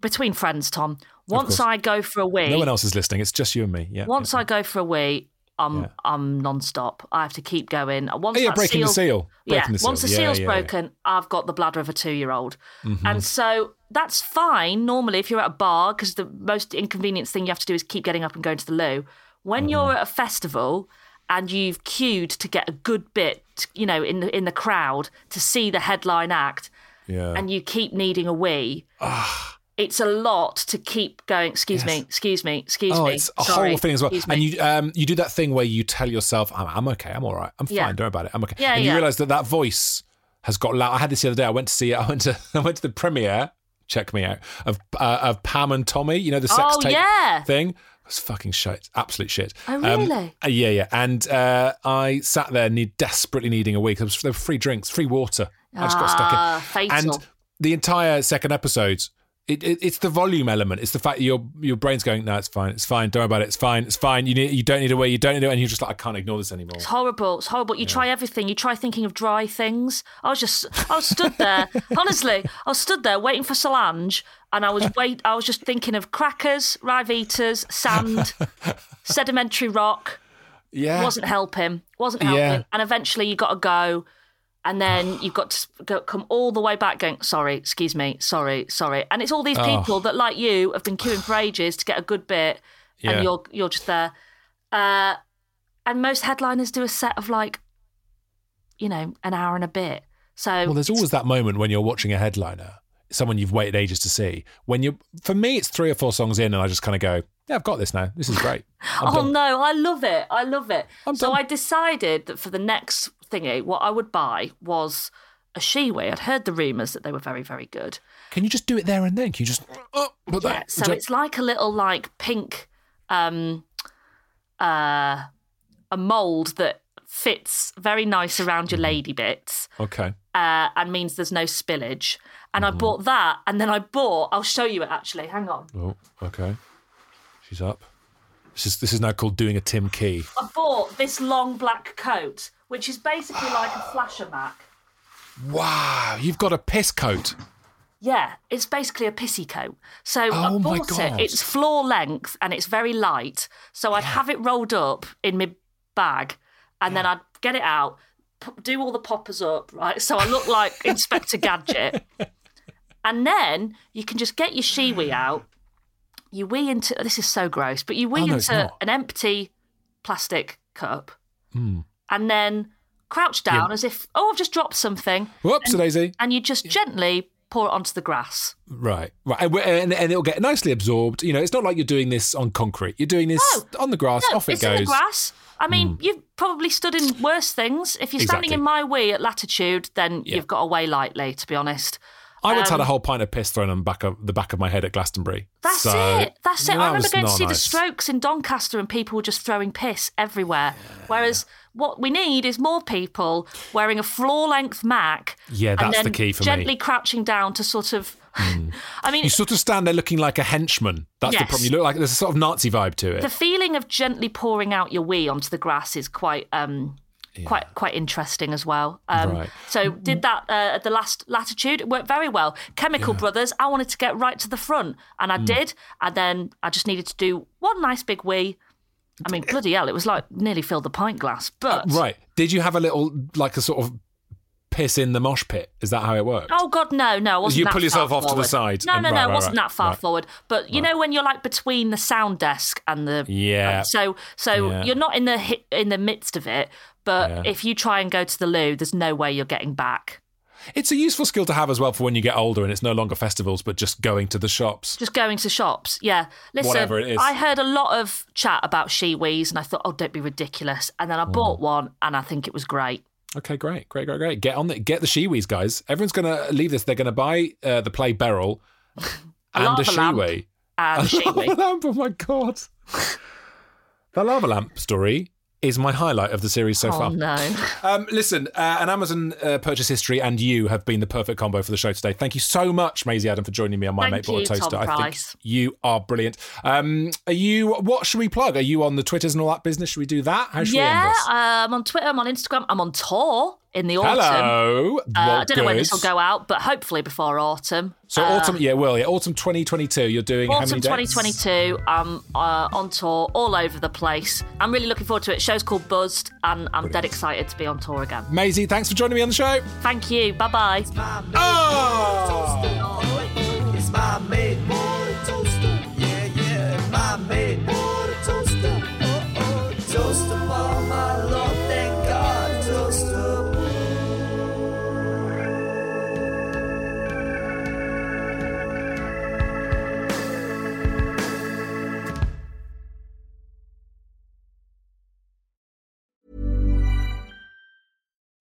between friends, Tom. Once. I go for a wee, No one else is listening. It's just you and me. Yeah. once yeah. I go for a wee, I'm Yeah. I'm non-stop. I have to keep going. Once Oh, yeah, breaking the seal. yeah, Breaking the seal. once the Yeah, seal's yeah, Mm-hmm. yeah. broken, I've got the bladder of a two-year-old, and so that's fine normally if you're at a bar because the most inconvenient thing you have to do is keep getting up and going to the loo. When Mm-hmm. you're at a festival and you've queued to get a good bit, you know, in the in the crowd to see the headline act, Yeah. and you keep needing a wee. It's a lot to keep going. Excuse me, excuse me, excuse Oh, me. it's a Sorry, whole thing as well. excuse me. And you um you do that thing where you tell yourself, I'm, I'm okay, I'm all right, I'm fine, Yeah. don't worry about it, I'm okay. Yeah, and you realise that that voice has got loud. I had this the other day. I went to see it. I went to I went to the premiere. Check me out of uh, of Pam and Tommy. You know the sex Oh, tape yeah. thing. It was fucking shit, absolute shit. Oh, Um, really? uh, yeah, yeah. And uh, I sat there need, desperately needing a week. There, was, there were free drinks, free water. I just got stuck in. Ah, fatal. And the entire second episode, it, it, it's the volume element. It's the fact that your your brain's going, no, it's fine, it's fine. Don't worry about it. It's fine, it's fine. You need, you don't need a way, You don't need it, and you're just like, I can't ignore this anymore. It's horrible. It's horrible. You try everything. You try thinking of dry things. I was just, I was stood there. honestly, I was stood there waiting for Solange, and I was wait. I was just thinking of crackers, Ryvitas, sand, sedimentary rock. Yeah, It Wasn't helping. Wasn't helping. Yeah. And eventually, you got to go. And then you've got to go, come all the way back going, sorry, excuse me, sorry, sorry. And it's all these people that, like you, have been queuing for ages to get a good bit, Yeah. and you're you're just there. Uh, and most headliners do a set of like, you know, an hour and a bit. So Well, there's always that moment when you're watching a headliner, someone you've waited ages to see. When you, for me, it's three or four songs in, and I just kind of go, yeah, I've got this now. This is great. Oh done. no, I love it. I love it. I'm so done. I decided that for the next thingy, what I would buy was a Shewee. I'd heard the rumours that they were very, very good. Can you just do it there and then? Can you just oh, put Yeah, that? so it's like a little like pink um uh a mold that fits very nice around your lady bits Okay. uh, and means there's no spillage. And I bought that, and then I bought. I'll show you it actually. Hang on. Oh, okay. She's up. This is this is now called doing a Tim Key. I bought this long black coat, which is basically like a flasher Mac. Wow, you've got a piss coat. Yeah, it's basically a pissy coat. So Oh I bought it. It's floor length and it's very light. So I'd have it rolled up in my bag, and then I'd get it out, do all the poppers up, right? So I look like Inspector Gadget. And then you can just get your shewee out. You wee into this is so gross, but you wee Oh, no, into an empty plastic cup, Hmm. And then crouch down as if oh I've just dropped something, Whoops, Daisy. and you just gently pour it onto the grass. Right, right, and, and, and it'll get nicely absorbed. You know, it's not like you're doing this on concrete. You're doing this No. on the grass. No, off it it's goes. In the grass. I mean, hmm. you've probably stood in worse things. If you're standing Exactly. in my wee at latitude, then Yeah. you've got away lightly, to be honest. I once had a Um, whole pint of piss thrown on the back of the back of my head at Glastonbury. That's So, it. That's it. that I remember going to see the. Strokes in Doncaster, and people were just throwing piss everywhere. Whereas what we need is more people wearing a floor-length Mac. Yeah, and that's then the key for me. Gently crouching down to sort of. I mean, You sort of stand there looking like a henchman. That's the problem. You look like there's a sort of Nazi vibe to it. the feeling of gently pouring out your wee onto the grass is quite um quite quite interesting as well um Right. so did that uh, at the last latitude it worked very well chemical brothers i wanted to get right to the front and i Mm. did and then i just needed to do one nice big wee i mean bloody hell it was like nearly filled the pint glass but right. Did you have a little, like a sort of piss in the mosh pit? Is that how it worked? Oh God, no, no! Wasn't You pull yourself off to the side No, and- no, no! right, it wasn't right, that far right. forward. But you know when you're like between the sound desk and the Yeah. uh, so so Yeah. you're not in the in the midst of it. But Yeah. if you try and go to the loo, there's no way you're getting back. It's a useful skill to have as well for when you get older and it's no longer festivals, but just going to the shops. Just going to shops, yeah. Listen, Whatever it is. I heard a lot of chat about shewees, and I thought, oh, don't be ridiculous. And then I Mm. bought one, and I think it was great. Okay, great, great, great, great. Get on the get the shewees, guys. Everyone's going to leave this. They're going to buy uh, the play Beryl and a shewee. And A lava shewee. lamp. Oh my god! the lava lamp story is my highlight of the series so Oh far. no! Um, listen, uh, an Amazon uh, purchase history and you have been the perfect combo for the show today. Thank you so much, Maisie Adam, for joining me on my Thank Mate you, Toaster. Tom I think Price. you are brilliant. Um, are you? What should we plug? Are you on the Twitters and all that business? Should we do that? How should we end this? I'm on Twitter. I'm on Instagram. I'm on tour in the autumn. Hello. Uh, Well, I don't know when this will go out, but hopefully before autumn. So Uh, autumn, yeah, well, yeah, autumn 2022. You're doing how Autumn many dates? 2022. I'm uh, on tour all over the place. I'm really looking forward to it. Show's called Buzzed, and I'm dead excited to be on tour again. Maisie, thanks for joining me on the show. Thank you. Bye bye. Oh!